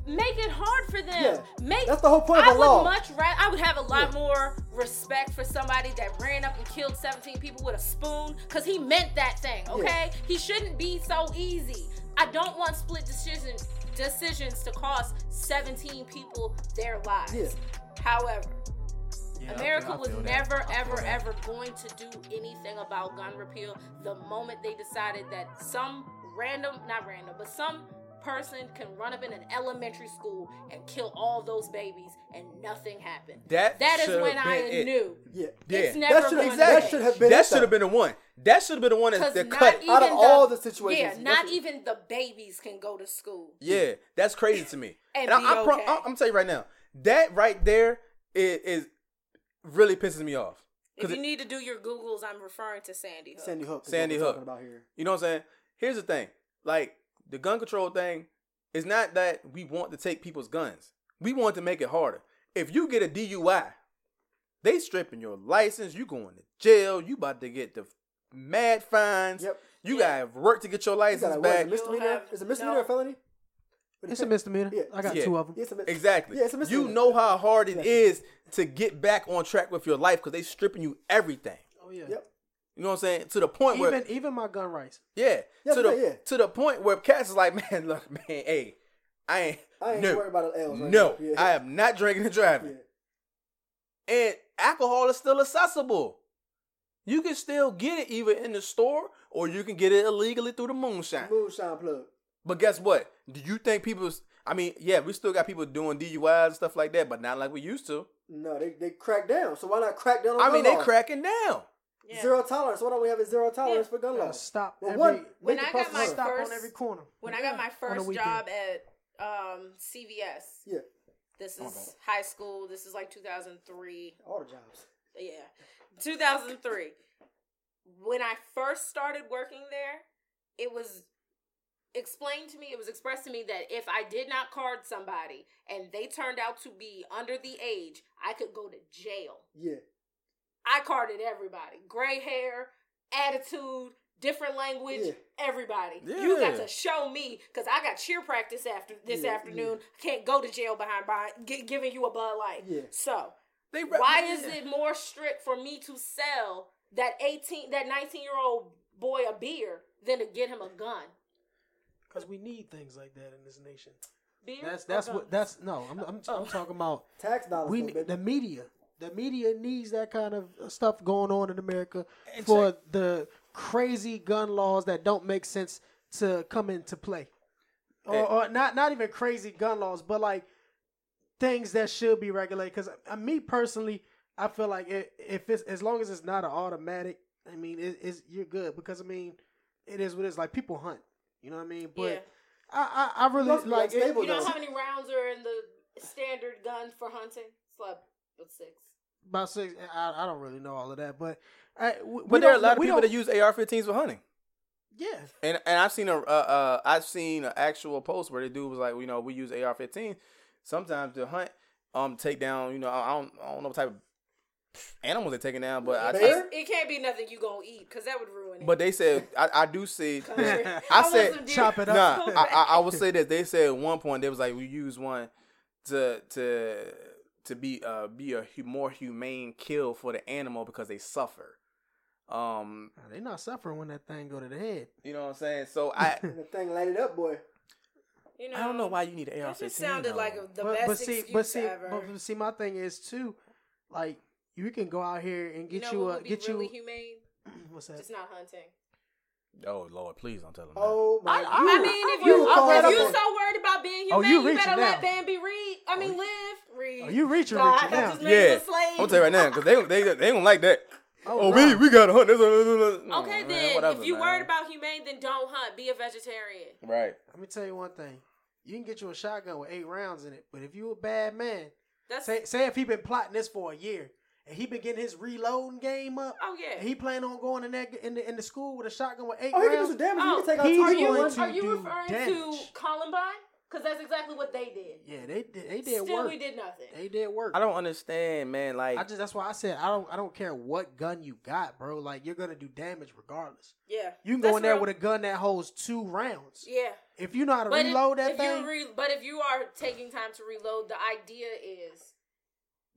Make it hard for them. Yeah. Make That's the whole point of I a would law. much rather. I would have a lot Yeah. more respect for somebody that ran up and killed 17 people with a spoon, cause he meant that thing. Okay, he shouldn't be so easy. I don't want split decision decisions to cost 17 people their lives. Yeah. However, Yeah, I America feel- I was feel that. never, ever, that. ever going to do anything about gun repeal the moment they decided that some random, not random, but some person can run up in an elementary school and kill all those babies and nothing happened. That that is when I it. knew. Yeah, Yeah. It's That never that should going exactly- that should have been that should have been the one. That should have been the one that, that cut. Out of the, all the situations, yeah, not what- even the babies can go to school. Yeah, that's crazy to me. And I, be I pro- okay. I, am gonna tell you right now, that right there is, is really pisses me off. If you it- need to do your googles, I'm referring to Sandy Hook. Sandy Hook. Sandy what Hook. About here. You know what I'm saying? Here's the thing. Like the gun control thing is not that we want to take people's guns. We want to make it harder. If you get a DUI, they stripping your license, you going to jail, you about to get the mad fines. Yep. You Yeah. gotta work to get your You got license a, what, is it, back. a misdemeanor? have- Is it a misdemeanor no. or felony? What It's is a misdemeanor. Yeah. I got Yeah. two of them. Yeah, it's a mis- Exactly. Yeah, it's a misdemeanor. you know how hard it Yeah. is to get back on track with your life because they stripping you everything. Oh yeah. Yep. You know what I'm saying? To the point where Even even my gun rights. Yeah. Yeah, to the yeah, yeah. to the point where cats is like, man, look, man, hey, I ain't I ain't no, worried about the L's right no. Yeah. I am not drinking and driving. Yeah. And alcohol is still accessible. You can still get it either in the store or you can get it illegally through the moonshine. Moonshine plug. But guess what? Do you think people's I mean, yeah, we still got people doing DUIs and stuff like that, but not like we used to. No, they they crack down. So why not crack down on I mean, they laws? cracking down. Yeah. Zero tolerance. Why don't we have a zero tolerance for gun laws? stop Well, every one, When I got my stop first- on every corner. When I got my first job at um, CVS, Yeah, this Oh, is high school. This is like 2003. all the jobs. Yeah, 2003. When I first started working there, it was explained to me, it was expressed to me that if I did not card somebody and they turned out to be under the age, I could go to jail. Yeah, I carded everybody. Gray hair, attitude, different language, Yeah. everybody. You got to show me because I got cheer practice after this Yeah, afternoon. I can't go to jail behind by gi- giving you a Bud Light. Yeah. So They why is it more strict for me to sell that 18 that 19 year old boy a beer than to get him a gun? Because we need things like that in this nation. Beer? That's that's what that's no. I'm I'm, I'm talking about tax dollars. we though, the media. The media needs that kind of stuff going on in America And for check- the crazy gun laws that don't make sense to come into play, or, And- or not not even crazy gun laws, but like things that should be regulated. Because uh, me personally, I feel like it, if it's as long as it's not an automatic, I mean, it, it's you're good because I mean, it is what it is. Like people hunt, you know what I mean? But Yeah. I, I I really Must be like it, You know though. how many rounds are in the standard gun for hunting? It's like about six. about six. I, I don't really know all of that, but I, we, we But there are a lot of people that use AR-15s for hunting. Yeah, And and I've seen a uh, uh I've seen an actual post where the dude was like, you know, we use AR-15 sometimes to hunt, um, take down, you know, I don't I don't know what type of animals they're taking down, but I, Bear? It can't be nothing you gonna eat because that would ruin it. but they said I, I do see. Country. I said chop it up. Nah, I, I, I would say that they said at one point they was like we use one to to to be uh be a more humane kill for the animal because they suffer. Um, they not suffering when that thing go to the head. you know what I'm saying? So I the thing lighted up, boy. you know, I don't know why you need an AR-15. just sounded though. like a, the but, best but see, excuse but see, ever. but see, my thing is too, like you can go out here and you get know you, what a would be get really you. humane? What's that? Just not hunting. Oh Lord, please don't tell them. that. Oh my! I- I- you- I mean, if you you call if you a- so worried about being Oh, humane, you you, better now. let Bambi read. I oh, mean, live, read. Oh, you reaching, God, reaching I now. just Yeah, a slave. I'm gonna tell you right now because they they they ain't gonna like that. Oh, Oh, no. we we got to hunt. This. Okay, Man, then whatever, if you man. worried about humane, then don't hunt. Be a vegetarian. right, Let me tell you one thing. You can get you a shotgun with eight rounds in it, but if you a bad man, That's say say if he been plotting this for a year and he begin his reloading game up, oh yeah. and he plan on going in that in the in the school with a shotgun with eight. eight Oh, he can do some damage. Oh, he can oh, take out he's two are you going to are you do referring to. Columbine? Because that's exactly what they did. Yeah, they did. They did Still, work. we did nothing. They did work. I don't understand, man. Like I just that's why I said I don't I don't care what gun you got, bro. Like you're gonna do damage regardless. Yeah, You can That's go in there real. with a gun that holds two rounds. yeah. If you know how to But reload if, that if thing, you re- but if you are taking time to reload, the idea is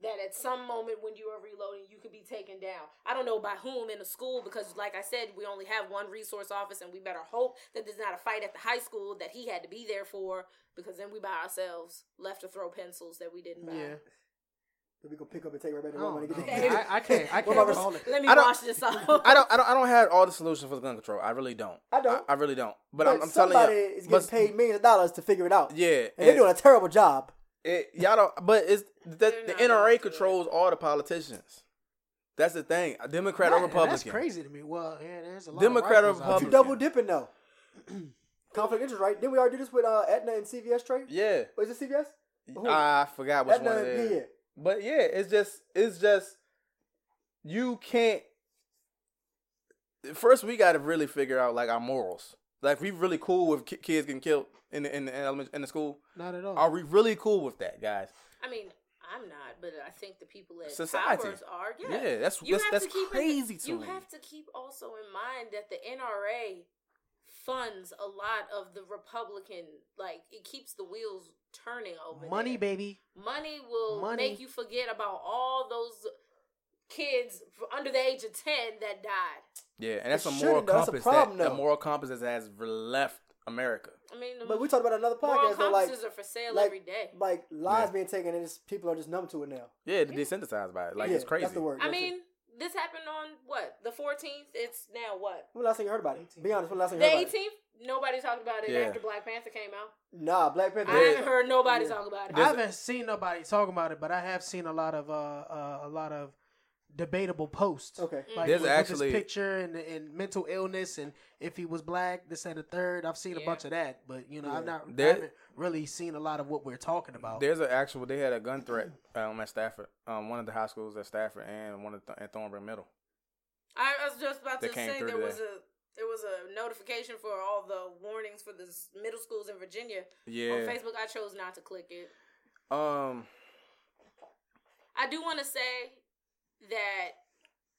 that at some moment when you are reloading, you could be taken down. I don't know by whom in the school because, like I said, we only have one resource office, and we better hope that there's not a fight at the high school that he had to be there for because then we by ourselves left to throw pencils that we didn't buy. yeah. We gonna pick up and take right back to I Walmart and don't get know. the I, I can't. I can't about call. Let me I don't- wash this off. I don't I don't I don't have all the solutions for the gun control. I really don't. I don't. I, really don't. But, But, I'm, I'm telling somebody you, is getting but- paid millions of dollars to figure it out. Yeah, and, and they're doing a terrible job. It, y'all don't. But it's the, They're the NRA do it. controls all the politicians. That's the thing. A Democrat or Republican. That's crazy to me. Well, yeah, there's a lot Democrat or of rifles You Republican. double dipping though. Conflict interest, right? Didn't we already do this with uh, Aetna and CVS trade? Yeah, Was it CVS? Who? I forgot which Aetna, one it yeah, yeah. But yeah, it's just it's just you can't. First, we got to really figure out like our morals. Like, we really cool with ki- kids getting killed in the in the element in the school. Not at all. Are we really cool with that, guys? I mean, I'm not, but I think the people at Society. Towers are. Yeah, Yeah, that's You that's, have that's to keep in- crazy to you me. have to keep also in mind that the NRA funds a lot of the Republican, like it keeps the wheels turning over Money, there. baby. Money will Money. make you forget about all those kids under the age of ten that died. Yeah, and that's It a moral shouldn't. That's a compass. problem, that, a moral compass that has left America. I mean, But we talked about another moral podcast though, like compasses are for sale like every day. like lies Yeah. being taken and it's, people are just numb to it now. Yeah, they're desensitized by it. Like Yeah, it's crazy. That's the word. I That's it. mean, this happened on what the 14th. It's now what when last time you heard about it? Be honest. When the last time the you heard about it? 18th. Nobody talked about it Yeah. after Black Panther came out. Nah, Black Panther. I haven't heard nobody Yeah. talk about it. I haven't seen nobody talking about it, but I have seen a lot of uh, uh a lot of debatable posts. Okay. Like There's with, actually- with his picture and, and mental illness and if he was black, this and the third. I've seen a bunch of that, but you know, I've Yeah. not I haven't really seen a lot of what we're talking about. There's an actual. They had a gun threat um, at Stafford, um, one of the high schools at Stafford, and one at, Th- at Thornburg Middle. I was just about They to say through there was today. a there was a notification for all the warnings for the middle schools in Virginia on Yeah. Facebook. I chose not to click it. Um. I do want to say that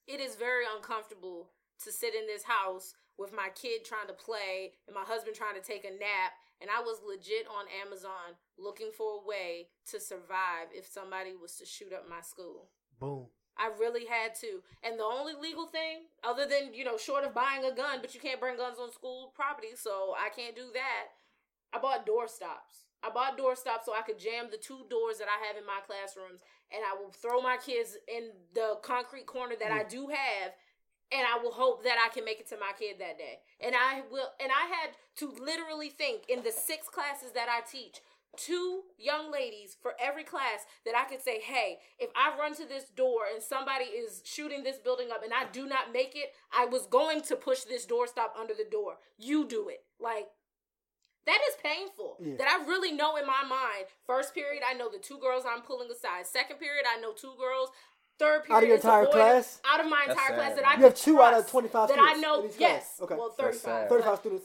it is very uncomfortable to sit in this house with my kid trying to play and my husband trying to take a nap. And I was legit on Amazon looking for a way to survive if somebody was to shoot up my school. Boom. I really had to. And the only legal thing, other than, you know, short of buying a gun, but you can't bring guns on school property, so I can't do that. I bought door stops. I bought door stops so I could jam the two doors that I have in my classrooms, and I will throw my kids in the concrete corner that I mm. do have, and I will hope that I can make it to my kid that day. And I will, and I had to literally think in the six classes that I teach, two young ladies for every class that I could say, hey, if I run to this door and somebody is shooting this building up and I do not make it, I was going to push this door stop under the door. You do it. Like, that is painful. Yeah. That I really know in my mind. First period, I know the two girls I'm pulling aside. Second period, I know two girls. Third period, Out of your entire class? Out of my That's entire class sad, that. I You have could two out of trust, 25 that I know. Yes. Okay. well, 35, 35 students.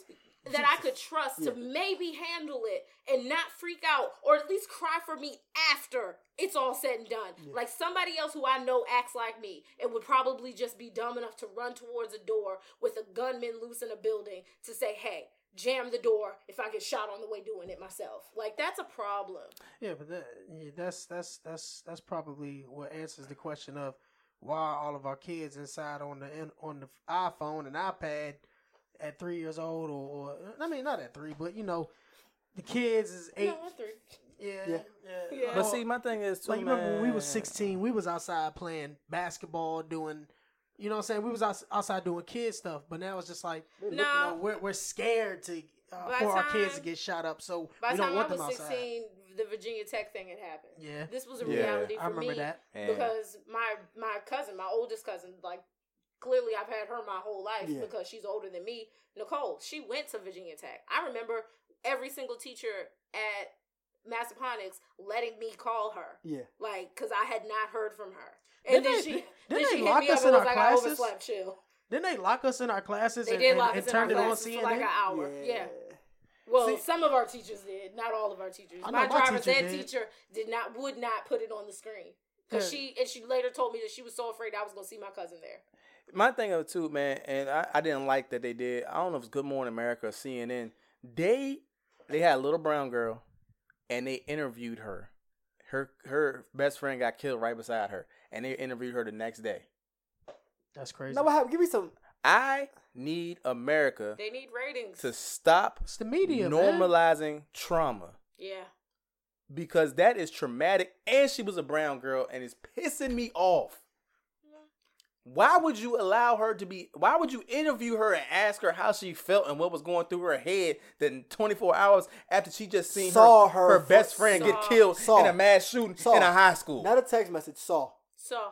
that I could trust to maybe handle it and not freak out or at least cry for me after it's all said and done. Like somebody else who I know acts like me and would probably just be dumb enough to run towards a door with a gunman loose in a building to say, hey, jam the door if I get shot on the way doing it myself. Like that's a problem. Yeah, but that, yeah, that's that's that's that's probably what answers the question of why are all of our kids inside on the on the iPhone and iPad at three years old, or, or I mean not at three, but you know, the kids is eight. No, three. Yeah, Yeah. yeah. Yeah. But see, my thing is too, like you remember when we was man. 16, we was outside playing basketball, doing. You know what I'm saying? We was outs- outside doing kid stuff, but now it's just like No. you know, we're we're scared to uh, By for our kids to get shot up, so By we the don't time want I them was outside. 16, the Virginia Tech thing had happened. Yeah. This was a Yeah. reality for I remember me. that. Yeah. because my my cousin, my oldest cousin, like clearly I've had her my whole life Yeah. because she's older than me. Nicole, she went to Virginia Tech. I remember every single teacher at Massaponax letting me call her, Yeah. like because I had not heard from her. And Didn't then they- she didn't then she hit lock me up us and in was our like, "I classes? overslept." Chill. Didn't they lock us in our classes They and, did and, lock and us in our turned it on classes CNN? for like an hour. Yeah. Well, See- some of our teachers did, not all of our teachers. My my driver's teacher ed did. teacher did not would not put it on the screen because Yeah. she and she later told me that she was so afraid I was going to see my cousin there. my thing of it too, man, and I, I didn't like that they did. I don't know if it's Good Morning America or CNN. They they had a little brown girl, and they interviewed her. Her her best friend got killed right beside her, and they interviewed her the next day. That's crazy. Now what happened? Give me some. I need America They need ratings. to stop it's the media, man. normalizing trauma yeah. because that is traumatic. And she was a brown girl, and it's pissing me off. Why would you allow her to be? Why would you interview her and ask her how she felt and what was going through her head? Then 24 hours after she just seen Saw her, her her best friend saw- get killed saw- in a mass shooting saw. in a high school. Not a text message. Saw. saw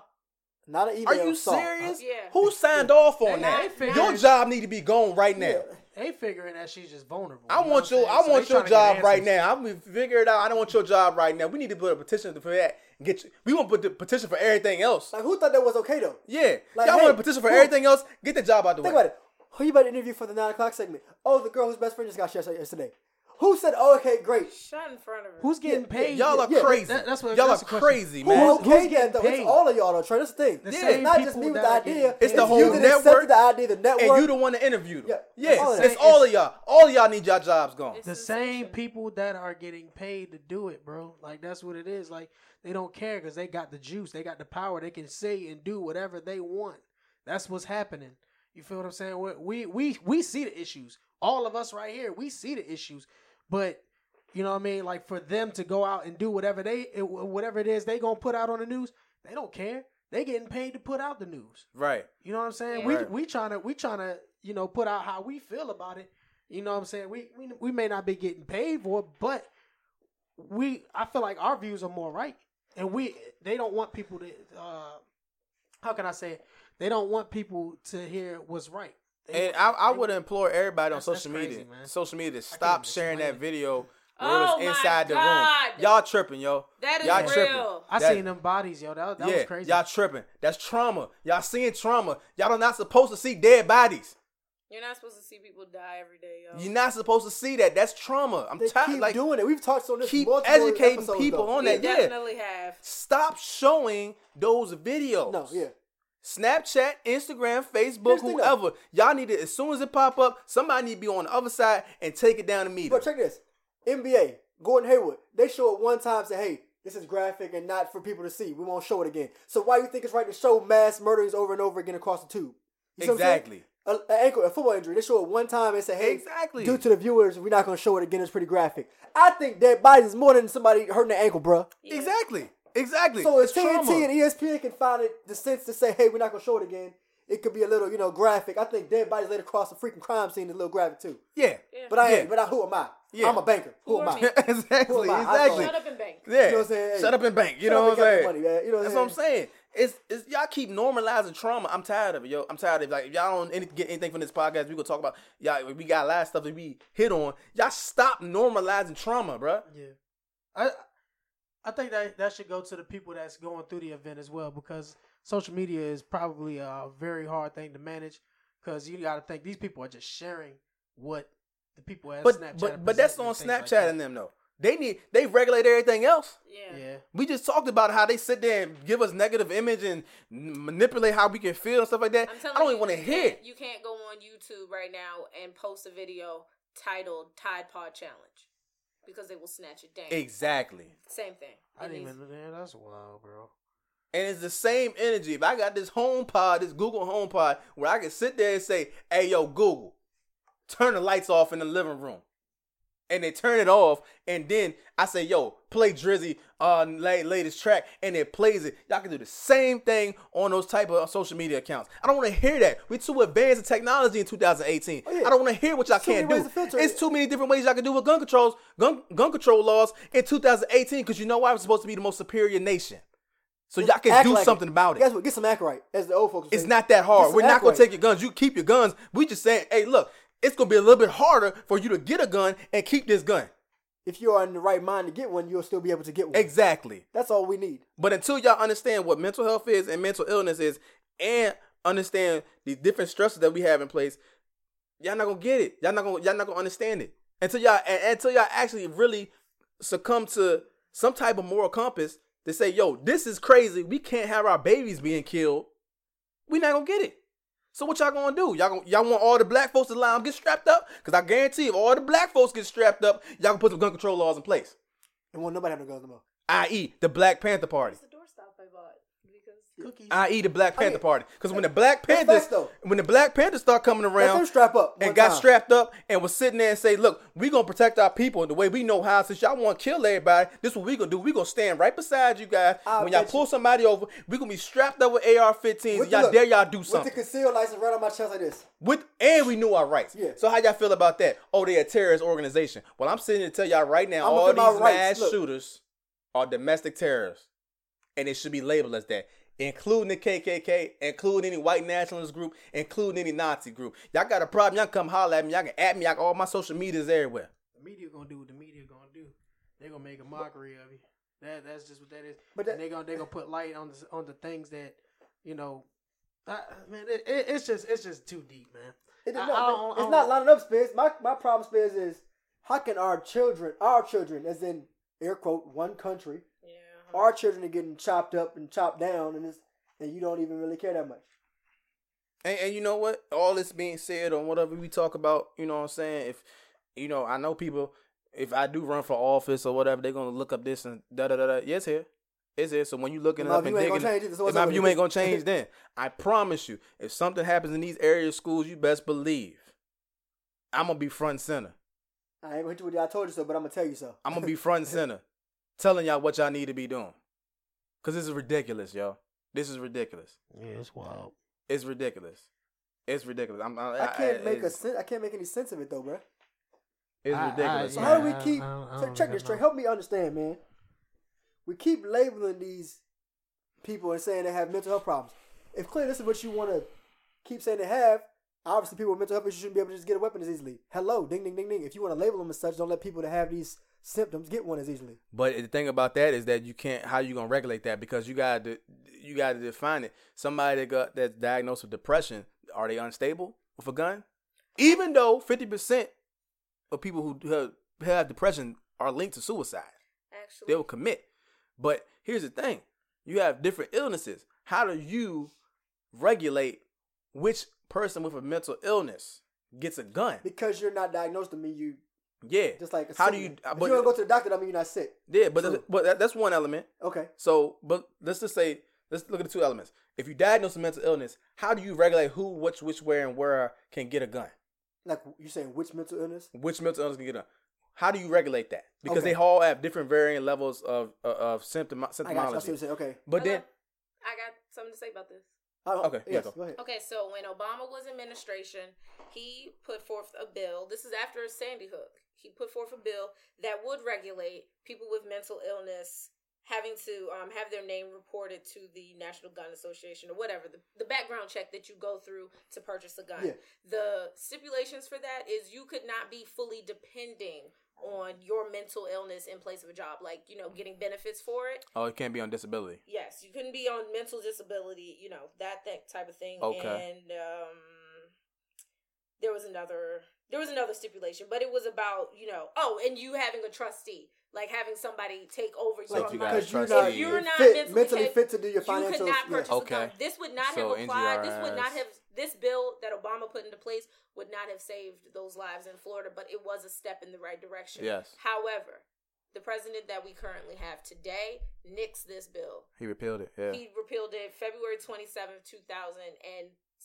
Not an email. Are you saw. serious? Yeah. Who signed off on that? Your job need to be gone right now. Yeah. They figuring that she's just vulnerable. I you know want your I'm I saying? So want your trying to get job right now. I'm gonna figure it out. I don't want your job right now. We need to put a petition for that. and Get you. We want to put the petition for everything else. Like who thought that was okay though? Yeah, Like, y'all hey, want a petition for who- everything else. Get the job out the Think way. Think about it. Who you about to interview for the nine o'clock segment? Oh, the girl whose best friend just got shot yesterday. Who said, "Oh, okay, great"? shut in front of her. Who's getting Yeah, paid? Y'all are Yeah, crazy. that- that's what- y'all that's are the question. crazy, Who man. Who's okay getting then though? It's paid? all of y'all though. Trey, that's the thing. The it's not just people me with the that are idea. getting- It's the you whole that accepted network, the idea, the network. and you the one to interview them. Yeah, Yeah, all of it's that. all of y'all. All of y'all need y'all jobs gone. It's the same people that are getting paid to do it, bro. Like that's what it is. Like they don't care because they got the juice, they got the power. They can say and do whatever they want. That's what's happening. You feel what I'm saying? We we we, we see the issues. All of us right here, we see the issues. But you know what I mean? Like for them to go out and do whatever they whatever it is they gonna put out on the news, they don't care. They getting paid to put out the news. Right. You know what I'm saying? We we trying to we trying to you know put out how we feel about it. You know what I'm saying? We we we may not be getting paid for it, but we I feel like our views are more right, and we they don't want people to uh how can I say it? They don't want people to hear what's right. They And I, I would implore everybody on That's- that's social media, crazy, man. social media, to stop sharing that video where Oh it was my inside the room. God. Y'all tripping, yo. That is Y'all real. tripping. I That- seen them bodies, yo. That, that yeah, was crazy. y'all tripping. That's trauma. Y'all seeing trauma. Y'all are not supposed to see dead bodies. You're not supposed to see people die every day, yo. You're not supposed to see that. That's trauma. I'm They tired. keep Like, doing it. We've talked on this. keep multiple educating episodes, people though. on we that. Yeah. definitely have. Stop showing those videos. No, yeah. Snapchat, Instagram, Facebook, whoever. Y'all need to, as soon as it pop up, somebody need to be on the other side and take it down immediately. But check this. NBA, Gordon Hayward, they show it one time, say, hey, this is graphic and not for people to see. We won't show it again. So why you think it's right to show mass murderings over and over again across the tube? You see what I'm saying? Exactly. A, an ankle, a football injury, they show it one time and say, hey, Exactly. due to the viewers, we're not going to show it again. It's pretty graphic. I think dead bodies is more than somebody hurting their ankle, bruh. Yeah. Exactly. Exactly. So if It's trauma. TNT and E ESPN can find it the sense to say, hey, we're not going to show it again, it could be a little, you know, graphic. I think dead bodies laid across the freaking crime scene is a little graphic too. Yeah. Yeah. But I ain't, Yeah. but I, who am I? Yeah. I'm a banker. Who, Who am I? exactly. Who am I? I Exactly. Shut up and bank. Yeah. You know what I'm saying? Shut up and bank. You Shut know what I'm saying? money, man. You know what That's I'm what I'm saying. It's, it's y'all keep normalizing trauma. I'm tired of it, yo. I'm tired of it. Like if y'all don't any, get anything from this podcast, we gonna talk about y'all. We got a lot of stuff that we hit on. Y'all stop normalizing trauma, bruh. Yeah, I I think that that should go to the people that's going through the event as well because social media is probably a very hard thing to manage because you got to think these people are just sharing what the people at But Snapchat. are but but that's on and things like Snapchat that. and them though. They need they regulate everything else. Yeah. Yeah, We just talked about how they sit there and give us negative image and manipulate how we can feel and stuff like that. I'm I don't you, even want to you hear can't- You can't go on YouTube right now and post a video titled Tide Pod Challenge because they will snatch it down. Exactly. Same thing. I didn't needs- even. Man, that's wild, bro. And it's the same energy. If I got this home pod, this Google home pod, where I can sit there and say, hey, yo, Google, turn the lights off in the living room. And they turn it off, and then I say, yo, play Drizzy uh la- latest track, and it plays it. Y'all can do the same thing on those type of social media accounts. I don't want to hear that. We're too advanced in technology in 2018. Oh, yeah. I don't want to hear what y'all can't do. It's too many different ways y'all can do with gun controls, gun gun control laws in 2018. Because you know why we're supposed to be the most superior nation. So y'all can Act do like something about it. Guess what? Get some act right, as the old folks. It's not that hard. We're not gonna right. take your guns. You keep your guns. We just saying, hey, look, it's gonna be a little bit harder for you to get a gun and keep this gun. If you are in the right mind to get one, you'll still be able to get one. Exactly. That's all we need. But until y'all understand what mental health is and mental illness is, and understand the different stresses that we have in place, y'all not gonna get it. Y'all not gonna y'all not gonna understand it until y'all and, until y'all actually really succumb to some type of moral compass to say, yo, this is crazy. We can't have our babies being killed. We not gonna get it. So what y'all gonna do? Y'all gonna, y'all want all the black folks to lie and get strapped up? Cause I guarantee if all the black folks get strapped up, y'all gonna put some gun control laws in place. And won't nobody have no guns no more. I.e. the Black Panther Party. It's the doorstop I bought because Cookies. I.e. the Black Panther mean, Party. Because when the Black that's Panthers, facts, when the Black Panthers start coming around strap up and got time. strapped up and was sitting there and say, "Look, we gonna protect our people the way we know how. Since y'all want to kill everybody, this what we gonna do. We gonna stand right beside you guys. I when y'all pull you- somebody over, we gonna be strapped up with AR-15s. With the- y'all look, dare y'all do something. With the concealed license right on my chest like this. with and we knew our rights. Yeah. So how y'all feel about that? Oh, they a terrorist organization. Well, I'm sitting here to tell y'all right now, I'ma all defend these rights. mass Look. shooters are domestic terrorists, and it should be labeled as that, including the KKK, including any white nationalist group, including any Nazi group. Y'all got a problem? Y'all come holler at me. Y'all can at me. Y'all all my social medias everywhere. The media gonna do what the media gonna do. They're gonna make a mockery of you. That that's just what that is. But that- they gonna they gonna put light on the on the things that you know. I, man, it, it, it's just it's just too deep, man. It, I- no, I I it's not lining up, Spence. My my problem, Spence, is how can our children, our children, as in air quote one country. Our children are getting chopped up and chopped down, and it's, and you don't even really care that much. And, and you know what? All this being said on whatever we talk about, you know what I'm saying? If you know, I know people. If I do run for office or whatever, they're gonna look up this and da da da da. Yes, here. It's here. So when you looking My up and digging, it, so if my view ain't gonna change. Then I promise you, if something happens in these area schools, you best believe I'm gonna be front center. I ain't gonna hit you with I told you so, but I'm gonna tell you so. I'm gonna be front and center, telling y'all what y'all need to be doing. Cause this is ridiculous, y'all. This is ridiculous. Yeah, it's wild. It's ridiculous. It's ridiculous. I'm, I, I can't make a it's, sen- I can't make any sense of it though, bro. It's I- I- ridiculous. So man. how do we keep? I don't- I so check this straight. Help me understand, man. We keep labeling these people and saying they have mental health problems. if clearly this is what you want to keep saying they have, obviously people with mental health issues shouldn't be able to just get a weapon as easily. Hello, ding, ding, ding, ding. If you want to label them as such, don't let people that have these symptoms get one as easily. But the thing about that is that you can't. How you gonna regulate that? Because you got to you got to define it. Somebody that got that's diagnosed with depression, are they unstable with a gun? Even though fifty percent of people who have, have depression are linked to suicide, Actually, they will commit. But here's the thing: you have different illnesses. How do you regulate which person with a mental illness gets a gun? Because you're not diagnosed to me, you Yeah. just like how do symptom. you? If uh, But, you don't go to the doctor, that mean you're not sick. yeah, but that's, but that- that's one element. Okay. So, but let's just say, let's look at the two elements. If you diagnose a mental illness, how do you regulate who, which, which, where, and where can get a gun? Like you're saying which mental illness? Which mental illness can get a gun? How do you regulate that? Because Okay. they all have different varying levels of of, of symptom I got you. I see what you're symptomology. Okay. But Hello? then, I got something to say about this. Oh, Okay, yeah, Yes. go. Go ahead. Okay, so when Obama was administration, he put forth a bill. This is after Sandy Hook. He put forth a bill that would regulate people with mental illness having to um, have their name reported to the National Gun Association or whatever the, the background check that you go through to purchase a gun. Yeah. The stipulations for that is you could not be fully depending on your mental illness in place of a job, like you know getting benefits for it. oh, it can't be on disability. Yes, you couldn't be on mental disability, you know, that that type of thing. Okay. And um there was another there was another stipulation, but it was about, you know, oh, and you having a trustee, like having somebody take over So your if you money. got a Because you're trustee- not, If you're you're not fit, mentally mentally cap- fit to do your you could financial. not purchase yeah. Okay. gun. This would not So have applied. This would not have this bill that Obama put into place would not have saved those lives in Florida, but it was a step in the right direction. Yes. However, the president that we currently have today nixed this bill. He repealed it. Yeah. He repealed it February 27th,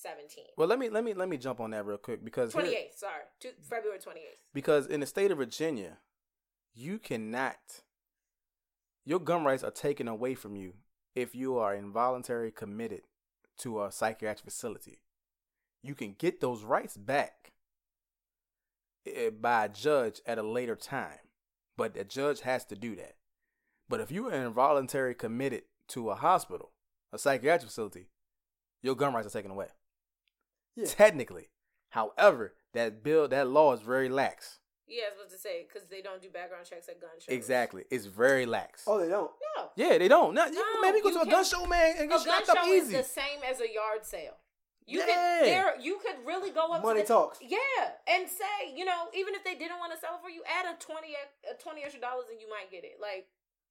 2017. well, let me let me let me jump on that real quick because here- 28th, sorry. Two, February 28th. because in the state of Virginia, you cannot your gun rights are taken away from you if you are involuntarily committed to a psychiatric facility. You can get those rights back eh, by a judge at a later time, but the judge has to do that. But if you are involuntarily committed to a hospital, a psychiatric facility, your gun rights are taken away. Yeah. Technically. However, that bill, that law is very lax. Yeah, I was about to say, because they don't do background checks at gun shows. Exactly. It's very lax. Oh, they don't. No. Yeah, they don't. Not, you, No, man, you go to a gun show, man, and A get gun strapped up show easy. is the same as a yard sale. You Yeah. could there you could really go up Money to the, talks. Yeah, and say, you know, even if they didn't want to sell for you, add a 20 a 20 extra dollars and you might get it. Like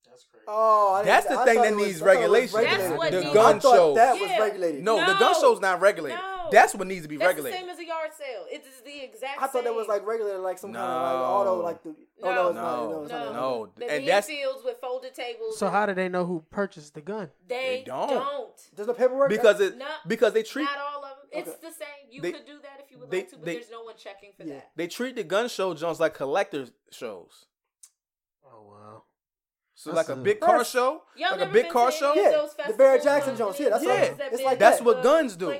That's crazy. Oh, I That's the I thing that was- needs I thought it was regulation. That's what the needs- gun show. that was Yeah. regulated. No, the gun No. show's not regulated. No. That's what needs to be that's regulated. the same as a yard sale. It is the exact I thought that was like regulated, like some kind of like auto, like the. Oh no, No. it's not. No. No, it's not. No. The and and that's- fields with folded tables. So and how do they know who purchased the gun? they, They don't. don't. There's no paperwork. because it No, because they treat Not all of them. It's Okay. the same. You They- could do that if you would they- like to, but they- there's no one checking for Yeah. that. they treat the gun show joints like collector shows. Wow. So That's like a a- big car That's- show, Y'all like a big car show. Yeah, the festivals Barrett Jackson on joints. the Yeah, that's what- Yeah. that it's like That's at what guns do.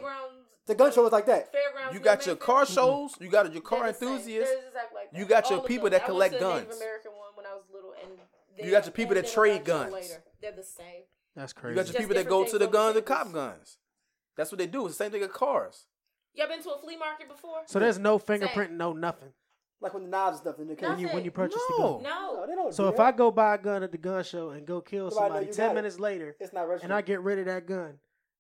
The gun show was like that. fairgrounds. You got your Memphis. car shows, you got your car They're the same. enthusiasts. Exactly like You got your All of people them. that collect went to the Native guns. American one when I was little, and You got your people that trade guns. later. They're the same. That's crazy. You got your Just people that go to the things guns the and cop guns. That's what they do. It's the same thing with cars. Y'all been to a flea market before? so there's no fingerprint, no nothing. Like when the knives and stuff in the case. When you when you purchase the No. gun. No, no. they don't. So do if that. I go buy a gun at the gun show and go kill Nobody know somebody ten got it. minutes later, it's not registered. and I get rid of that gun,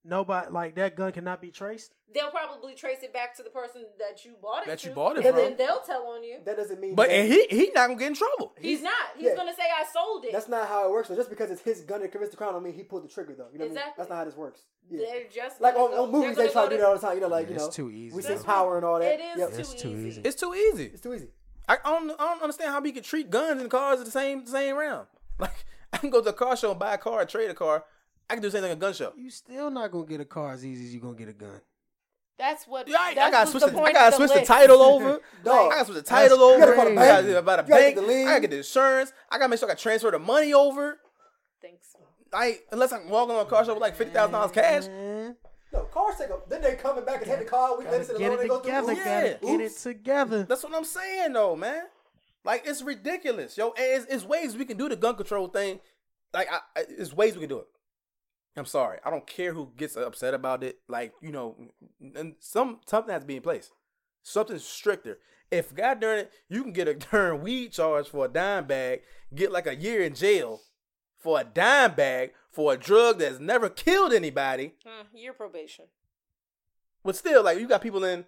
nobody like that gun cannot be traced. They'll probably trace it back to the person that you bought it That to. you bought it and from. then they'll tell on you. that doesn't mean. But that- and he he not gonna get in trouble. He's not. He's yeah. gonna say I sold it. That's not how it works. So just because it's his gun that commits the crime, don't mean he pulled the trigger though. You know what I mean? Exactly. That's not how this works. Yeah. They're just Like on, go- on movies, they're they try to do go that all the time. You know, like you know, it's too easy. We That's see power and all that. It is Yep. too, It's too easy. easy. It's too easy. It's too easy. I, I don't I don't understand how we can treat guns and cars the same the same round. Like I can go to a car show and buy a car, trade a car. I can do the same thing at a gun show. You still not gonna get a car as easy as you gonna get a gun. That's what. Yeah, I, I gotta switch the the, I gotta of switch the list. title over. Dog. I gotta switch the title over. You gotta call the I bank. gotta about a gotta bank. get the. I gotta get the insurance. I gotta make sure I can transfer the money over. Thanks. I unless I'm walking on a car show with like fifty thousand dollars cash. Man, No, cars take a. Then they coming back and hit the car. We gotta let it get alone. They it go through. together. Oops. Yeah. get it together. That's what I'm saying though, man. Like it's ridiculous, yo. And it's, it's ways we can do the gun control thing. Like I, I, it's ways we can do it. I'm sorry. I don't care who gets upset about it. Like, you know, and some something has to be in place. Something stricter. If God darn it, you can get a darn weed charge for a dime bag, get like a year in jail for a dime bag for a drug that's never killed anybody. Hmm, year probation. But still, like you got people in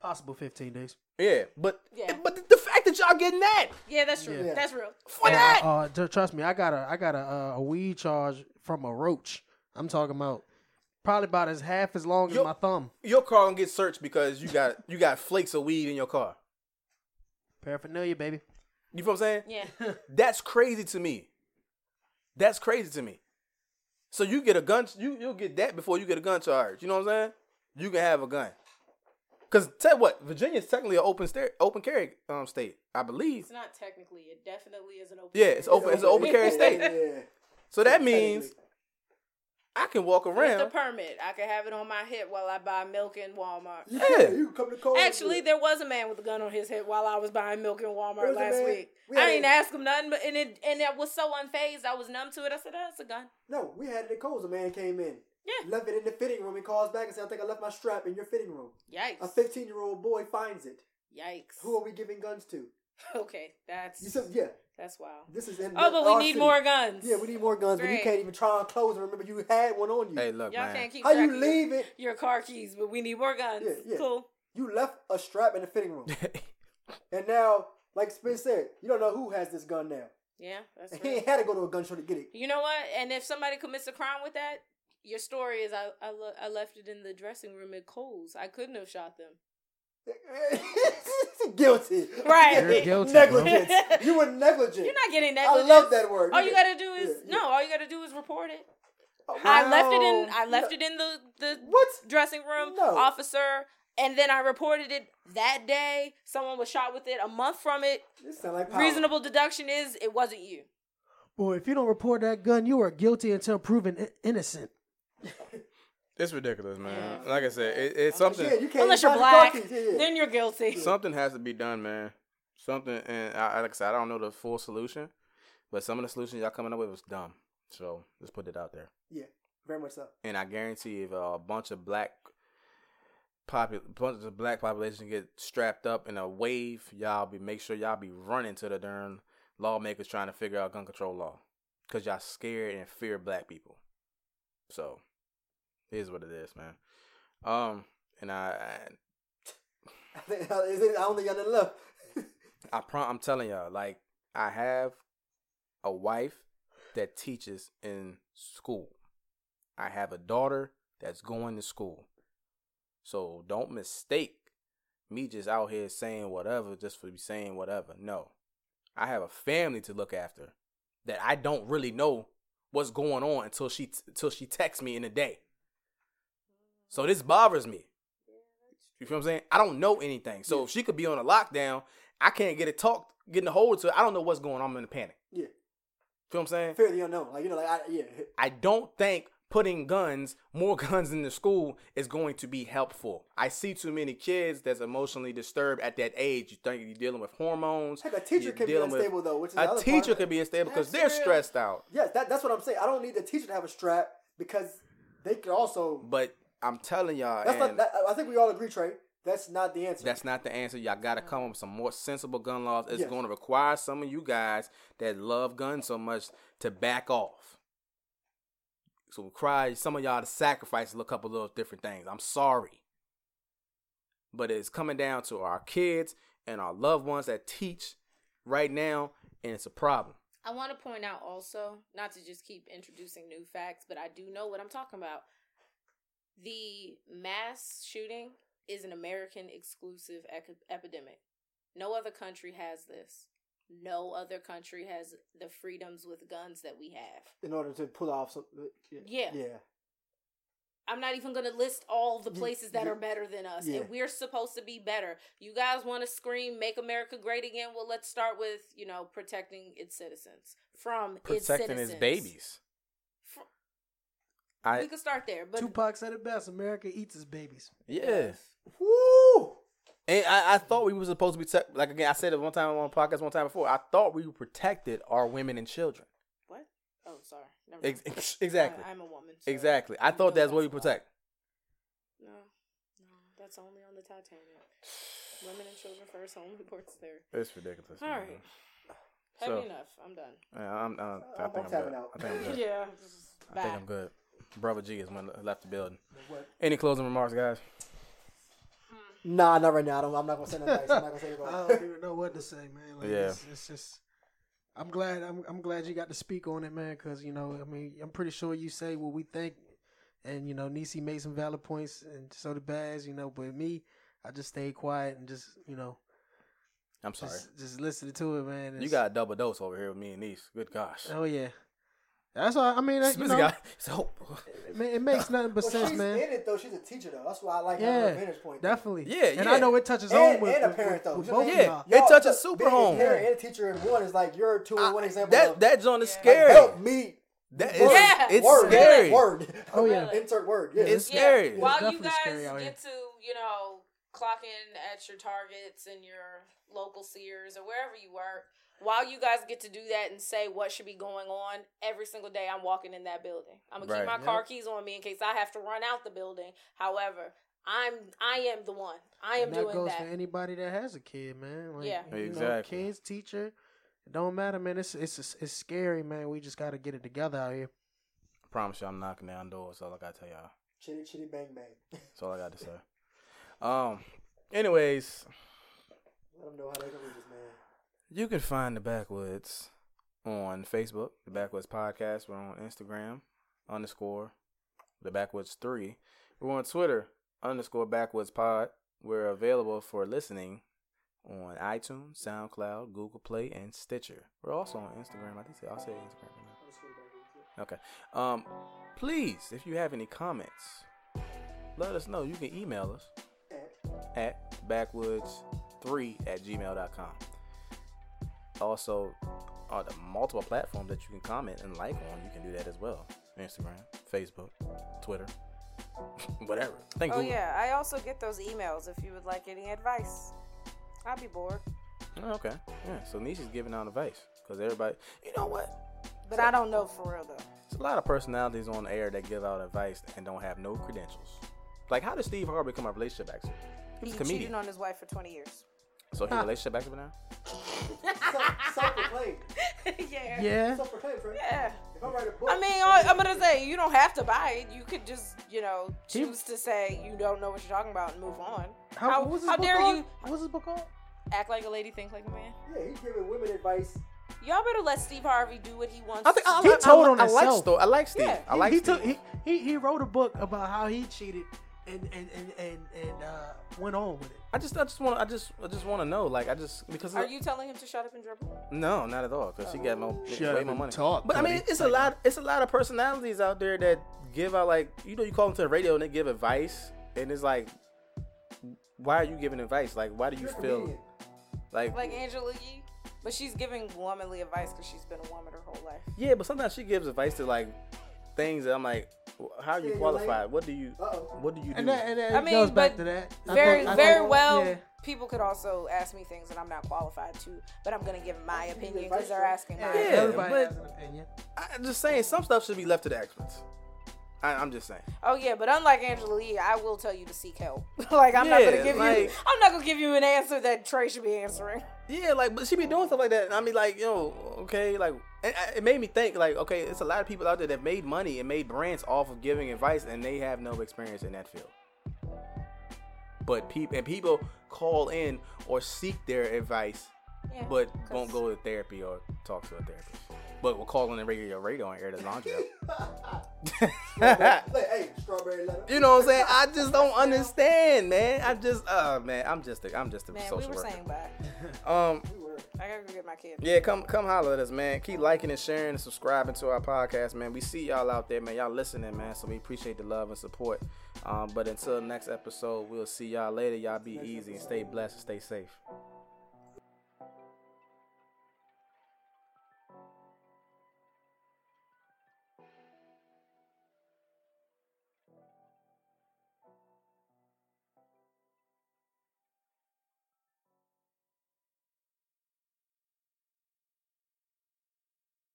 Possible 15 days. Yeah, but Yeah. but the fact that y'all getting that Yeah, that's true. Yeah. That's real. for Uh, that, uh, tr- trust me, I got a I got a, uh, a weed charge from a roach. I'm talking about probably about as half as long as my thumb. your car gonna get searched because you got you got flakes of weed in your car. Paraphernalia, baby. You feel what I'm saying? Yeah. That's crazy to me. That's crazy to me. So you get a gun, you you'll get that before you get a gun charge. You know what I'm saying? You can have a gun. Cause tell you what, Virginia's technically an open state, open carry um state, I believe. It's not technically. It definitely is an open. Yeah, it's open. It's an open carry state. Yeah. So that means I can walk around. With the permit, I can have it on my hip while I buy milk in Walmart. Yeah. Yeah. You come to cold. Actually, there was a man with a gun on his hip while I was buying milk in Walmart last man- week. we I had didn't a- ask him nothing, but and it and it was so unfazed. I was numb to it. I said, "Oh, "That's a gun." No, we had it at Kohl's. A man came in. Yeah. Left it in the fitting room He calls back and said, I think I left my strap in your fitting room. Yikes! A 15 year old boy finds it. Yikes! Who are we giving guns to? Okay, that's You said, yeah, that's wild. this is in Oh, but we our need city. more guns. Yeah, we need more guns, but you can't even try on clothes and remember you had one on you. Hey, look, Y'all man. can't keep How you of leave it? your, your car keys, but we need more guns. Yeah, yeah. Cool. You left a strap in the fitting room. and now, like Spence said, you don't know who has this gun now. Yeah, that's And he ain't had to go to a gun show to get it. You know what? And if somebody commits a crime with that, your story is I I, le- I left it in the dressing room at Kohl's. I couldn't have shot them. Guilty. Right. You're guilty, Negligence. you were negligent. You're not getting negligent. I love that word. All you Yeah. gotta do is Yeah, yeah. no. All you gotta do is report it. Oh, I left it in. I left No. it in the the What? dressing room. No. Officer. And then I reported it that day. Someone was shot with it. A month from it. This sound like power. Reasonable deduction is it wasn't you. Boy, if you don't report that gun, you are guilty until proven i- innocent. It's ridiculous, man. Like I said, it, it's oh, something. Yeah, you can't Unless you're find the black, keys. Yeah, yeah. then you're guilty. Something has to be done, man. Something, and I, like I said, I don't know the full solution, but some of the solutions y'all coming up with was dumb. So let's put it out there. yeah, very much so. And I guarantee, if a bunch of black popu- bunch of black population get strapped up in a wave, y'all be make sure y'all be running to the darn lawmakers trying to figure out gun control law, cause y'all scared and fear black people. So, here's what it is, man. Um, and I, I I think is it, I don't think y'all done left. I prom- I'm telling y'all, like I have a wife that teaches in school. I have a daughter that's going to school. So don't mistake me just out here saying whatever just for saying whatever. No. I have a family to look after that I don't really know what's going on until she until she texts me in a day. So this bothers me. You feel what I'm saying? I don't know anything. So if she could be on a lockdown, I can't get it talked, getting a hold to it. I don't know what's going on. I'm in a panic. Yeah, Feel what I'm saying? Fairly unknown. Like you know, like I, yeah, I don't think putting guns, more guns in the school is going to be helpful. I see too many kids that's emotionally disturbed at that age. You think you're dealing with hormones. Heck, a teacher can be dealing with- unstable though, which is A teacher could be unstable because they're stressed out. Yes, that, that's what I'm saying. I don't need the teacher to have a strap because they could also. But I'm telling y'all, That's not. That, I think we all agree, Trey. That's not the answer. that's not the answer. Y'all got to mm. come up with some more sensible gun laws. It's Yes. going to require some of you guys that love guns so much to back off. So require some of y'all to sacrifice a couple little different things. I'm sorry. But it's coming down to our kids and our loved ones that teach right now, and it's a problem. I want to point out also, not to just keep introducing new facts, but I do know what I'm talking about. The mass shooting is an American exclusive ec- epidemic. No other country has this. No other country has the freedoms with guns that we have. in order to pull off some. Uh, yeah. Yeah. I'm not even going to list all the places that are better than us. yeah. And we're supposed to be better. You guys want to scream, make America great again? Well, let's start with, you know, protecting its citizens from its Protecting citizens. his babies. Fr- I we could start there. But Tupac said it best: "America eats its babies." yeah. Woo! And I, I thought we were supposed to be te- like again. I said it one time on a podcast one time before. I thought we protected our women and children. what? Oh, sorry. Never Ex- ex- exactly. I, am a woman. so Exactly. I you thought that's what we protect. No, no, that's only on the Titanic. Women and children first. Home reports there. It's ridiculous. All man. right. Heavy So- enough. I'm done. Yeah, I'm, uh, I I'm think I'm good. out. I think I'm good. Yeah. I think I'm good. Brother G is one that left the building. What? Any closing remarks, guys? Hmm. Nah, not right now. I don't, I'm not gonna say no advice. I'm not gonna say I don't even know what to say, man. Like, Yeah. it's, it's just. I'm glad. I'm, I'm glad you got to speak on it, man. Because you know, I mean, I'm pretty sure you say what we think, and you know, Nisi made some valid points, and so did Baz. You know, but me, I just stayed quiet and just, you know, I'm sorry. just, just listening to it, man. You got a double dose over here with me and niece. Good gosh. Oh yeah, that's all. I mean, that, you know, guy- so, it, it makes nothing but Well, sense, she's man. in it though. She's a teacher though. That's why I like having Yeah, her vantage point. definitely. Yeah, and yeah. I know it touches And- home with, and a parent, though. with You both Yeah. y'all. It touches super being a home. parent and a teacher in one is like you're two in one example. that of, that joint is Yeah. like, scary. help me. That is, Word. Yeah. it's word, scary. Word. Oh yeah, Insert word. Yeah. It's Yeah, scary. It's While you guys scary out get to, you know, clock in at your targets and your local Sears or wherever you work, while you guys get to do that and say what should be going on, every single day I'm walking in that building. I'm gonna keep Right. my car keys on me in case I have to run out the building. However, I'm I am the one. I am and that doing goes that. for anybody that has a kid, man. Like, Yeah. you Exactly. Know, kids, teacher, it don't matter, man. It's it's it's scary, man. We just got to get it together out here. I promise you, I'm knocking down doors. That's all I gotta tell y'all. Chitty chitty bang bang. That's all I got to say. Um. Anyways, Let them know how they can reach us, man. You can find the Backwoods on Facebook, the Backwoods Podcast. We're on Instagram underscore the Backwoods Three. We're on Twitter underscore Backwoods Pod. We're available for listening on iTunes, SoundCloud, Google Play, and Stitcher. We're also on Instagram. I think I'll say Instagram. Okay. Um, please, if you have any comments, let us know. You can email us at backwoods3 at gmail.com. Also, on the multiple platforms that you can comment and like on, you can do that as well. Instagram, Facebook, Twitter, whatever. Thank you. Oh Google. yeah, I also get those emails if you would like any advice. I'll be bored. Oh, okay. Yeah. So Nisha's giving out advice because everybody, you know what? But I don't know for real though. There's a lot of personalities on the air that give out advice and don't have no credentials. Like, how did Steve Harvey become a relationship expert? He He was a cheated comedian. on his wife for 20 years. So he's a relationship expert now? Self proclaimed. yeah. Yeah, Self proclaimed, friend. Yeah. If I write a book, I mean, I- I'm gonna say you don't have to buy it. You could just, you know, choose to say you don't know what you're talking about and move on. How, what was this how book dare called? you What was this book called? act like a lady, think like a man? yeah, he's giving women advice. Y'all better let Steve Harvey do what he wants. I think I, He like- told I, on I like himself. Sto- I like Steve. Yeah. I like he, he Steve. took he, he he wrote a book about how he cheated and and and and, and uh, went on with it. I just, I just want, I just, I just want to know, like, I just because Are you telling him to shut up and dribble? no, not at all, because she got more, Shut way up more money. talk, but I mean, buddy. it's a lot, it's a lot of personalities out there that give out like, you know, you call them to the radio and they give advice, and it's like, why are you giving advice? Like, why do you You're feel like, Like Angela Yee? But she's giving womanly advice because she's been a woman her whole life. yeah, but sometimes she gives advice to like things that I'm like, how are you qualified? What do you, Uh-oh. what do you do? And that, and that I mean, goes back but to that. I Very, think- very think- well. yeah. People could also ask me things that I'm not qualified to, but I'm gonna give my opinion because they're right? asking Yeah, mine. Yeah, everybody but- has an opinion. I'm just saying, some stuff should be left to the experts. I, I'm just saying. Oh yeah, but unlike Angela Yee, I will tell you to seek help. like I'm not gonna give you, I'm not gonna give you an answer that Trey should be answering. Yeah, like, but she be doing stuff like that. And I mean, like, you know, okay, like, it, it made me think, like, okay, it's a lot of people out there that made money and made brands off of giving advice, and they have no experience in that field. But people and people call in or seek their advice, Yeah, but won't go to therapy or talk to a therapist. But we're calling the radio, radio and air the laundry out. Hey, strawberry letter. you know what I'm saying? I just don't understand, man. I just, uh, man, I'm just, a, I'm just a Man, we social were worker. saying bye. Um, We were. I gotta go get my kids. Yeah, come come holler at us, man. Keep liking and sharing and subscribing to our podcast, man. We see y'all out there, man. Y'all listening, man. So we appreciate the love and support. Um, but until next episode, we'll see y'all later. Y'all be easy and stay blessed and stay safe.